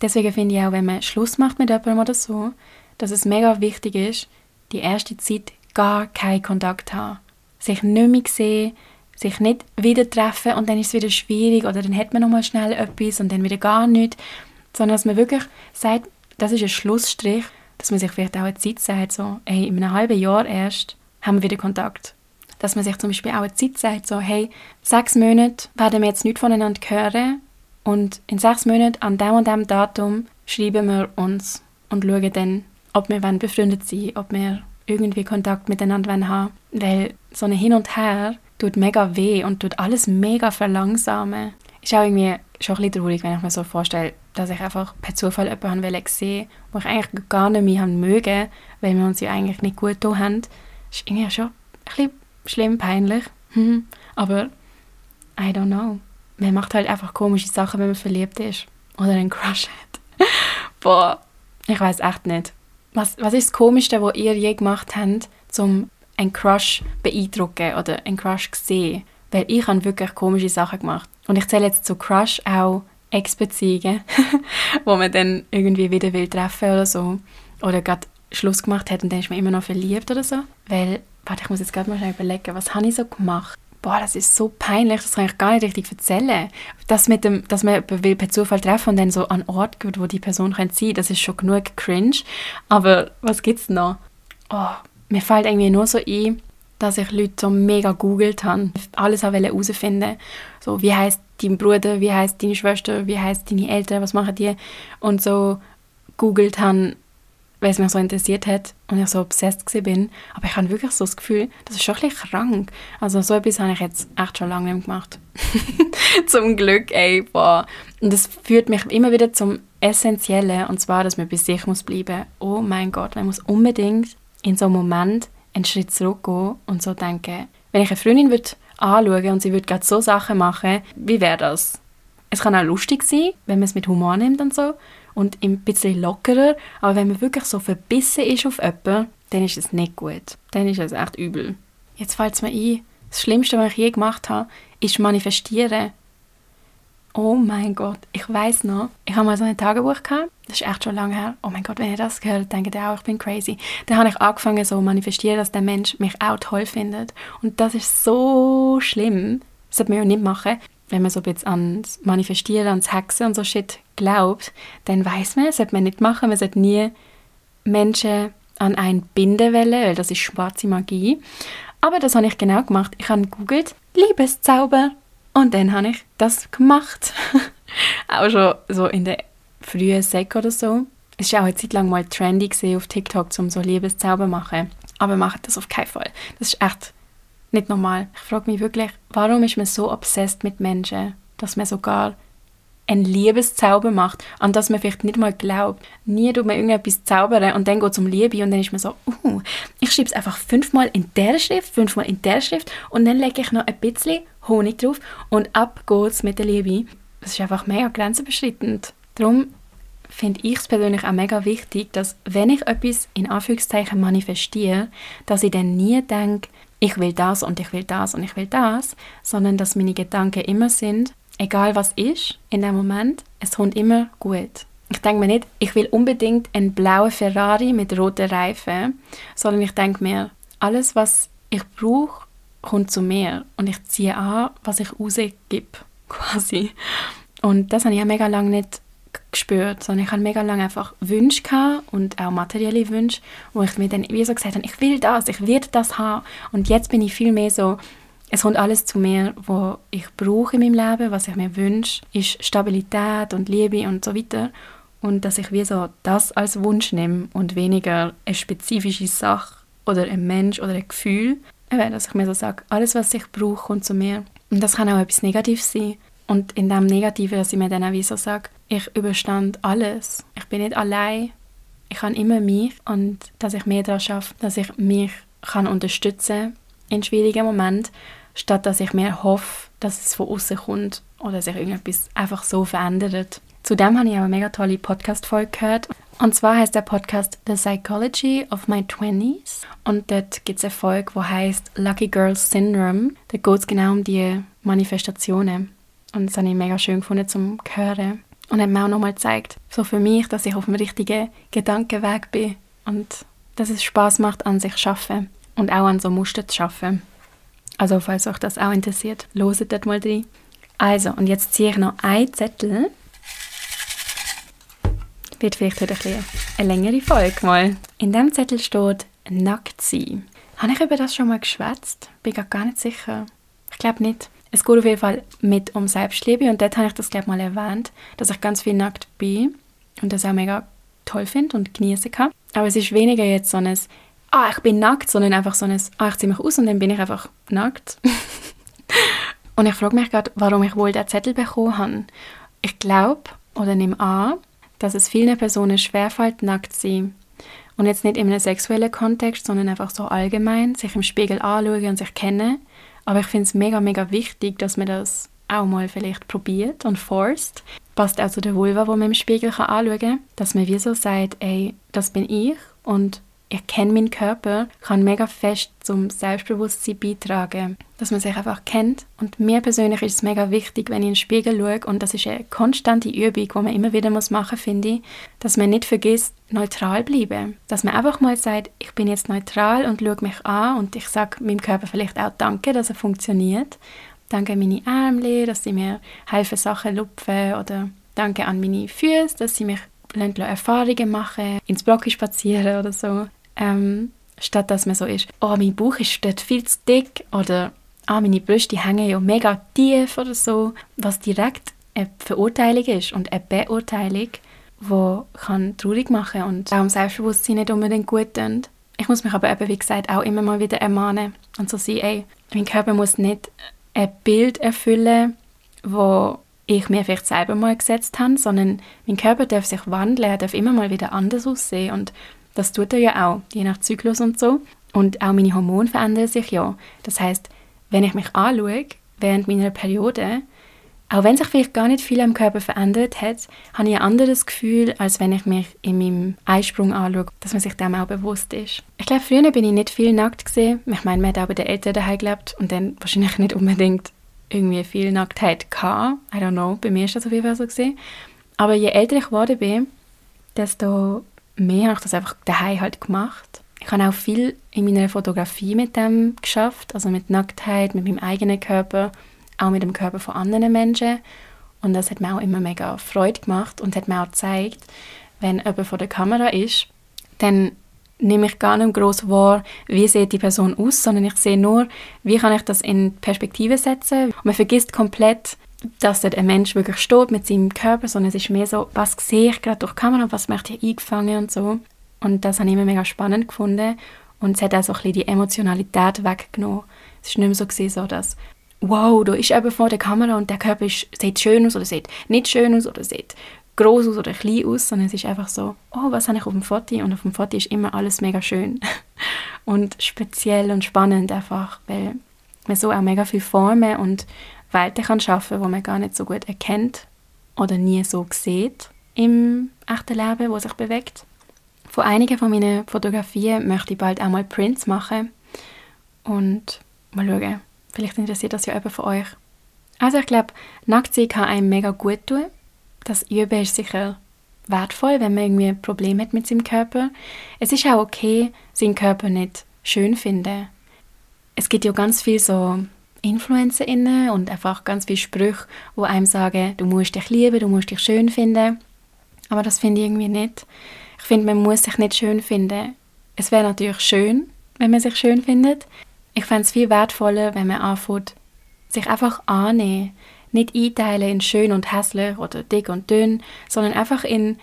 Deswegen finde ich auch, wenn man Schluss macht mit jemandem oder so, dass es mega wichtig ist, die erste Zeit gar keinen Kontakt zu haben. Sich nicht mehr sehen, sich nicht wieder treffen und dann ist es wieder schwierig oder dann hat man nochmal schnell etwas und dann wieder gar nichts, sondern dass man wirklich sagt, das ist ein Schlussstrich dass man sich vielleicht auch eine Zeit sagt, so, hey, in einem halben Jahr erst haben wir wieder Kontakt. Dass man sich zum Beispiel auch eine Zeit sagt, so, hey, sechs Monate werden wir jetzt nicht voneinander hören und in sechs Monaten an dem und dem Datum schreiben wir uns und schauen dann, ob wir befreundet sein ob wir irgendwie Kontakt miteinander haben Weil so ein Hin und Her tut mega weh und tut alles mega verlangsamen. Ist auch irgendwie schon ein bisschen traurig, wenn ich mir so vorstelle, dass ich einfach per Zufall jemanden sehen wollte, wo ich eigentlich gar nicht mehr haben mögen, weil wir uns ja eigentlich nicht gut getan haben. Das ist irgendwie schon ein bisschen schlimm, peinlich. Hm. Aber I don't know. Man macht halt einfach komische Sachen, wenn man verliebt ist. Oder einen Crush hat. Boah, ich weiß echt nicht. Was, was ist das Komischste, was ihr je gemacht habt, um einen Crush beeindrucken oder einen Crush zu sehen? Weil ich habe wirklich komische Sachen gemacht. Und ich zähle jetzt zu Crush auch Ex-Beziehungen, wo man dann irgendwie wieder will treffen oder so. Oder gerade Schluss gemacht hat und dann ist man immer noch verliebt oder so. Weil, warte, ich muss jetzt gerade mal schnell überlegen, was habe ich so gemacht? Boah, das ist so peinlich, das kann ich gar nicht richtig erzählen. Das mit dem, dass man will per Zufall treffen und dann so an Ort geht, wo die Person sein könnte, das ist schon genug cringe. Aber was gibt's noch? Oh, mir fällt irgendwie nur so ein, dass ich Leute so mega googelt habe. Alles herausfinden So, wie heißt dein Bruder, wie heißt deine Schwester, wie heißt deine Eltern, was machen die? Und so googelt habe, weil es mich so interessiert hat und ich so obsessed bin. Aber ich habe wirklich so das Gefühl, das ist schon ein bisschen krank. Also so etwas habe ich jetzt echt schon lange nicht gemacht. zum Glück, ey, boah. Und das führt mich immer wieder zum Essentiellen, und zwar, dass man bei sich muss bleiben. Oh mein Gott, man muss unbedingt in so einem Moment einen Schritt zurückgehen und so denken, wenn ich eine Freundin würde anschauen und sie würde gerade so Sachen machen, wie wäre das? Es kann auch lustig sein, wenn man es mit Humor nimmt und so und ein bisschen lockerer, aber wenn man wirklich so verbissen ist auf jemanden, dann ist es nicht gut. Dann ist es echt übel. Jetzt fällt es mir ein, das Schlimmste, was ich je gemacht habe, ist manifestieren. Oh mein Gott, ich weiß noch, ich habe mal so ein Tagebuch gehabt, das ist echt schon lange her. Oh mein Gott, wenn ihr das gehört, denkt ihr auch, ich bin crazy. Dann habe ich angefangen so manifestieren, dass der Mensch mich auch toll findet. Und das ist so schlimm. Das sollte man ja nicht machen. Wenn man so ein bisschen ans Manifestieren, ans Hexen und so Shit glaubt, dann weiß man, das sollte man nicht machen. Man sollte nie Menschen an einen binden wollen, weil das ist schwarze Magie. Aber das habe ich genau gemacht. Ich habe gegoogelt, Liebeszauber und dann habe ich das gemacht. auch schon so in der frühen Sek oder so. Es war auch eine Zeit lang mal trendy auf TikTok, um so Liebeszauber zu machen. aber macht das auf keinen Fall. Das ist echt nicht normal. Ich frage mich wirklich, warum ist man so obsessed mit Menschen, dass man sogar einen Liebeszauber macht, an das man vielleicht nicht mal glaubt. Nie tut man irgendetwas zaubern und dann geht es um Liebe und dann ist man so, uh, ich schreibe es einfach fünfmal in der Schrift, fünfmal in der Schrift und dann lege ich noch ein bisschen Honig drauf und ab geht's mit der Liebe. Das ist einfach mega grenzüberschreitend. Darum finde ich es persönlich auch mega wichtig, dass wenn ich etwas in Anführungszeichen manifestiere, dass ich dann nie denke, ich will das und ich will das und ich will das, sondern dass meine Gedanken immer sind, egal was ist, in dem Moment, es kommt immer gut. Ich denke mir nicht, ich will unbedingt einen blauen Ferrari mit roten Reifen, sondern ich denke mir, alles, was ich brauche, kommt zu mir und ich ziehe an, was ich rausgebe, quasi. Und das habe ich ja mega lange nicht gespürt, sondern ich hatte mega lange einfach Wünsche und auch materielle Wünsche, wo ich mir dann wie so gesagt habe, ich will das, ich werde das haben. Und jetzt bin ich viel mehr so, es kommt alles zu mir, was ich brauche in meinem Leben, was ich mir wünsche, ist Stabilität und Liebe und so weiter. Und dass ich wie so das als Wunsch nehme und weniger eine spezifische Sache oder ein Mensch oder ein Gefühl. Dass ich mir so sage, alles, was ich brauche, kommt zu mir. Und das kann auch etwas Negatives sein. Und in dem Negativen, dass ich mir dann auch wie so sage, ich überstand alles. Ich bin nicht allein. Ich habe immer mich und dass ich mehr daran schaffe, dass ich mich kann unterstützen in schwierigen Momenten statt dass ich mir hoffe, dass es von außen kommt oder sich irgendetwas einfach so verändert. Zudem habe ich auch eine mega tolle Podcast-Folge gehört. Und zwar heißt der Podcast The Psychology of My Twenties. Und dort gibt es eine Folge, die heißt Lucky Girl Syndrome. Da geht es genau um die Manifestationen. Und das habe ich mega schön gefunden zum Hören. Und hat mir auch nochmal gezeigt, so für mich, dass ich auf dem richtigen Gedankenweg bin. Und dass es Spaß macht, an sich zu arbeiten. Und auch an so Muster zu arbeiten. Also falls euch das auch interessiert, loset dort mal drin. Also, und jetzt ziehe ich noch einen Zettel. Wird vielleicht heute ein eine längere Folge mal. In dem Zettel steht «Nackt sein». Habe ich über das schon mal geschwätzt? Bin gar nicht sicher. Ich glaube nicht. Es geht auf jeden Fall mit um Selbstliebe und dort habe ich das glaube mal erwähnt, dass ich ganz viel nackt bin und das auch mega toll finde und genießen kann. Aber es ist weniger jetzt so ein ah, ich bin nackt, sondern einfach so ein, ah, ich ziehe mich aus und dann bin ich einfach nackt. und ich frage mich gerade, warum ich wohl den Zettel bekommen habe. Ich glaube oder nehme an, dass es vielen Personen schwerfällt, nackt zu sein. Und jetzt nicht in einem sexuellen Kontext, sondern einfach so allgemein, sich im Spiegel anschauen und sich kennen. Aber ich finde es mega, mega wichtig, dass man das auch mal vielleicht probiert und forst. Passt auch zu der Vulva, wo man im Spiegel anschauen kann. Dass man wie so sagt, ey, das bin ich und ich kenne meinen Körper, kann mega fest zum Selbstbewusstsein beitragen. Dass man sich einfach kennt. Und mir persönlich ist es mega wichtig, wenn ich in den Spiegel schaue, und das ist eine konstante Übung, die man immer wieder machen muss, finde ich, dass man nicht vergisst, neutral bleiben. Dass man einfach mal sagt, ich bin jetzt neutral und schaue mich an und ich sage meinem Körper vielleicht auch Danke, dass er funktioniert. Danke an meine Arme, dass sie mir helfen, Sachen lupfen oder danke an meine Füße, dass sie mich Erfahrungen machen, ins Block spazieren oder so. Ähm, statt dass man so ist, oh, mein Bauch ist dort viel zu dick oder ah, meine Brüste hängen ja mega tief oder so, was direkt eine Verurteilung ist und eine Beurteilung, die kann traurig machen und auch im Selbstbewusstsein nicht unbedingt gut tut. Ich muss mich aber eben, wie gesagt, auch immer mal wieder ermahnen und so sagen, ey, mein Körper muss nicht ein Bild erfüllen, wo ich mir vielleicht selber mal gesetzt habe, sondern mein Körper darf sich wandeln, er darf immer mal wieder anders aussehen und das tut er ja auch, je nach Zyklus und so. Und auch meine Hormone verändern sich ja. Das heißt, wenn ich mich anschaue, während meiner Periode, auch wenn sich vielleicht gar nicht viel am Körper verändert hat, habe ich ein anderes Gefühl, als wenn ich mich in meinem Eisprung anschaue, dass man sich dem auch bewusst ist. Ich glaube, früher bin ich nicht viel nackt gesehen. Ich meine, man hat auch bei den Eltern daheim gelebt und dann wahrscheinlich nicht unbedingt irgendwie viel Nacktheit gehabt. I don't know, bei mir ist das auf jeden Fall so gesehen. Aber je älter ich geworden bin, desto mehr habe ich das einfach daheim halt gemacht. Ich habe auch viel in meiner Fotografie mit dem geschafft, also mit Nacktheit, mit meinem eigenen Körper, auch mit dem Körper von anderen Menschen. Und das hat mir auch immer mega Freude gemacht und hat mir auch gezeigt, wenn jemand vor der Kamera ist, dann nehme ich gar nicht groß wahr, wie sieht die Person aus, sondern ich sehe nur, wie kann ich das in Perspektive setzen. Und man vergisst komplett, dass dort ein Mensch wirklich steht mit seinem Körper, sondern es ist mehr so, was sehe ich gerade durch die Kamera, was möchte ich eingefangen und so. Und das habe ich immer mega spannend gefunden. Und es hat auch so ein bisschen die Emotionalität weggenommen. Es ist nicht mehr so, gewesen, so dass wow, da ist eben vor der Kamera und der Körper ist, sieht schön aus oder sieht nicht schön aus oder sieht groß aus oder klein aus, sondern es ist einfach so, oh, was habe ich auf dem Foto? Und auf dem Foto ist immer alles mega schön und speziell und spannend einfach, weil man so auch mega viele Formen und Welten kann schaffen, wo man gar nicht so gut erkennt oder nie so sieht im echten Leben, wo sich bewegt. Von einigen von meinen Fotografien möchte ich bald auch mal Prints machen und mal schauen, vielleicht interessiert das ja jemand von euch. Also ich glaube, Nacktsein kann einem mega gut tun. Das Üben ist sicher wertvoll, wenn man irgendwie ein Problem hat mit seinem Körper. Es ist auch okay, seinen Körper nicht schön zu finden. Es gibt ja ganz viel so InfluencerInnen und einfach ganz viele Sprüche, wo einem sagen, du musst dich lieben, du musst dich schön finden. Aber das finde ich irgendwie nicht. Ich finde, man muss sich nicht schön finden. Es wäre natürlich schön, wenn man sich schön findet. Ich fände es viel wertvoller, wenn man anfängt, sich einfach annehmen. Nicht einteilen in schön und hässlich oder dick und dünn, sondern einfach in,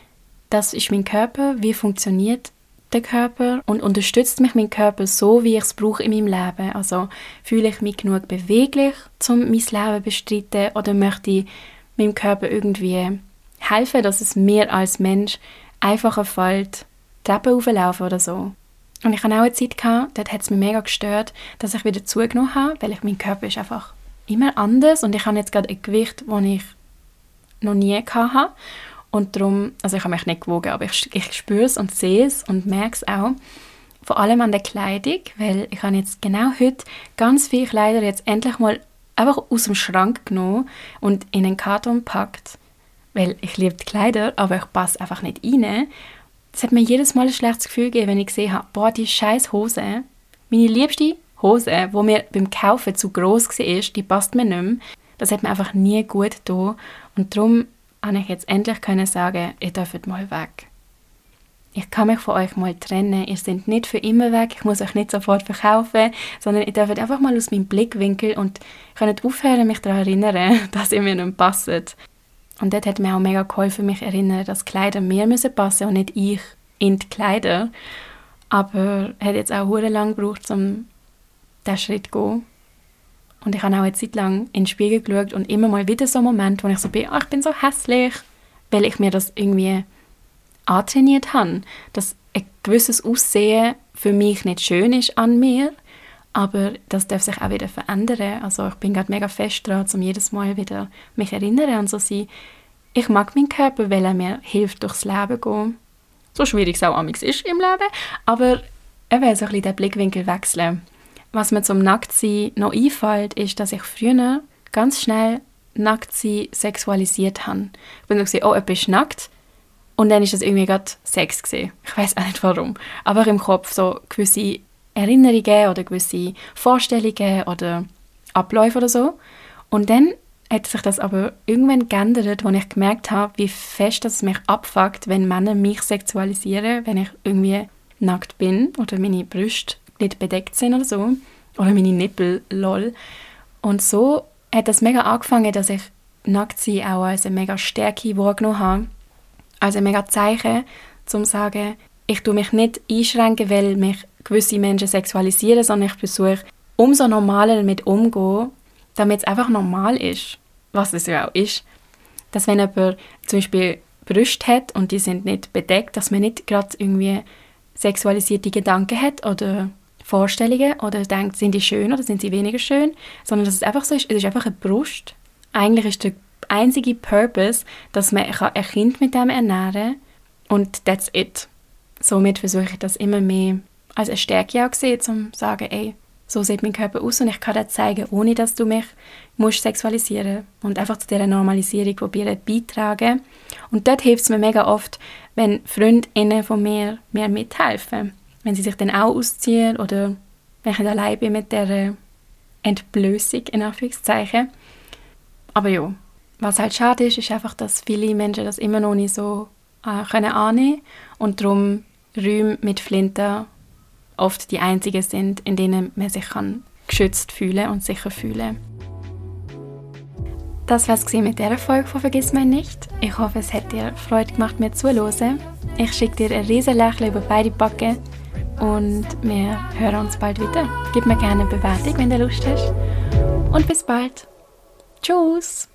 das ist mein Körper, wie funktioniert der Körper und unterstützt mich mein Körper so, wie ich es brauche in meinem Leben. Also fühle ich mich genug beweglich, um mein Leben zu bestreiten oder möchte ich meinem Körper irgendwie helfen, dass es mir als Mensch einfacher fällt, Treppen auflaufen oder so. Und ich hatte auch eine Zeit, dort hat es mich mega gestört, dass ich wieder zugenommen habe, weil ich, mein Körper ist einfach immer anders und ich habe jetzt gerade ein Gewicht, das ich noch nie hatte. Und darum, also ich habe mich nicht gewogen, aber ich, ich spüre es und sehe es und merke es auch. Vor allem an der Kleidung, weil ich habe jetzt genau heute ganz viele Kleider jetzt endlich mal einfach aus dem Schrank genommen und in einen Karton gepackt. Weil ich liebe die Kleider, aber ich passe einfach nicht rein. Es hat mir jedes Mal ein schlechtes Gefühl gegeben, wenn ich gesehen habe, boah, die scheiß Hose, meine liebste Hose, wo mir beim Kaufen zu groß war, die passt mir nicht mehr. Das hat mir einfach nie gut getan. Und darum konnte ich jetzt endlich können sagen, ihr dürft mal weg. Ich kann mich von euch mal trennen. Ihr seid nicht für immer weg. Ich muss euch nicht sofort verkaufen, sondern ihr dürft einfach mal aus meinem Blickwinkel und könnt aufhören, mich daran erinnern, dass ihr mir nicht passt. Und dort hat mir auch mega geholfen, mich erinnern, dass Kleider mir müssen passen und nicht ich in die Kleider. Aber hat jetzt auch sehr lang gebraucht, um diesen Schritt zu gehen. Und ich habe auch eine Zeit lang in den Spiegel geschaut und immer mal wieder so Momente, wo ich so bin, oh, ich bin so hässlich, weil ich mir das irgendwie antrainiert habe, dass ein gewisses Aussehen für mich nicht schön ist an mir, aber das darf sich auch wieder verändern. Also ich bin gerade mega fest dran, um jedes Mal wieder mich erinnern und so sein, ich mag meinen Körper, weil er mir hilft, durchs Leben zu gehen. So schwierig es auch ist im Leben, aber er will so ein bisschen den Blickwinkel wechseln. Was mir zum Nacktsein noch einfällt, ist, dass ich früher ganz schnell Nacktsein sexualisiert habe. Ich bin so gesehen, oh, jemand ist nackt. Und dann ist das irgendwie gerade Sex gesehen. Ich weiß auch nicht warum. Aber im Kopf so gewisse Erinnerungen oder gewisse Vorstellungen oder Abläufe oder so. Und dann hat sich das aber irgendwann geändert, als ich gemerkt habe, wie fest das mich abfuckt, wenn Männer mich sexualisieren, wenn ich irgendwie nackt bin oder meine Brüste nicht bedeckt sind oder so. Oder meine Nippel, lol. Und so hat das mega angefangen, dass ich Nacktsein auch als eine mega Stärke wahrgenommen habe. Als ein mega Zeichen, um zu sagen, ich tue mich nicht einschränken, weil mich gewisse Menschen sexualisieren, sondern ich versuche, umso normaler damit umzugehen, damit es einfach normal ist, was es ja auch ist. Dass wenn jemand zum Beispiel Brüste hat und die sind nicht bedeckt, dass man nicht gerade irgendwie sexualisierte Gedanken hat oder Vorstellungen oder denkt, sind die schön oder sind sie weniger schön, sondern dass es einfach so ist, es ist einfach eine Brust. Eigentlich ist der einzige Purpose, dass man ein Kind mit dem ernähren kann und that's it. Somit versuche ich das immer mehr als eine Stärke auch sehen, um zu sagen, ey, so sieht mein Körper aus und ich kann das zeigen, ohne dass du mich musst sexualisieren und einfach zu dieser Normalisierung probieren beitragen. Und dort hilft es mir mega oft, wenn Freundinnen von mir mir mithelfen wenn sie sich dann auch ausziehen oder wenn ich allein bin mit der Entblößung, in Anführungszeichen. Aber ja, was halt schade ist, ist einfach, dass viele Menschen das immer noch nicht so äh, können annehmen und darum Räume mit Flinten oft die einzigen sind, in denen man sich kann geschützt fühlen und sicher fühlen das war es mit dieser Folge von «Vergiss mich nicht». Ich hoffe, es hat dir Freude gemacht, mir zuzuhören. Ich schicke dir ein riesen Lächeln über beide Backen und wir hören uns bald wieder. Gib mir gerne eine Bewertung, wenn du Lust hast. Und bis bald. Tschüss.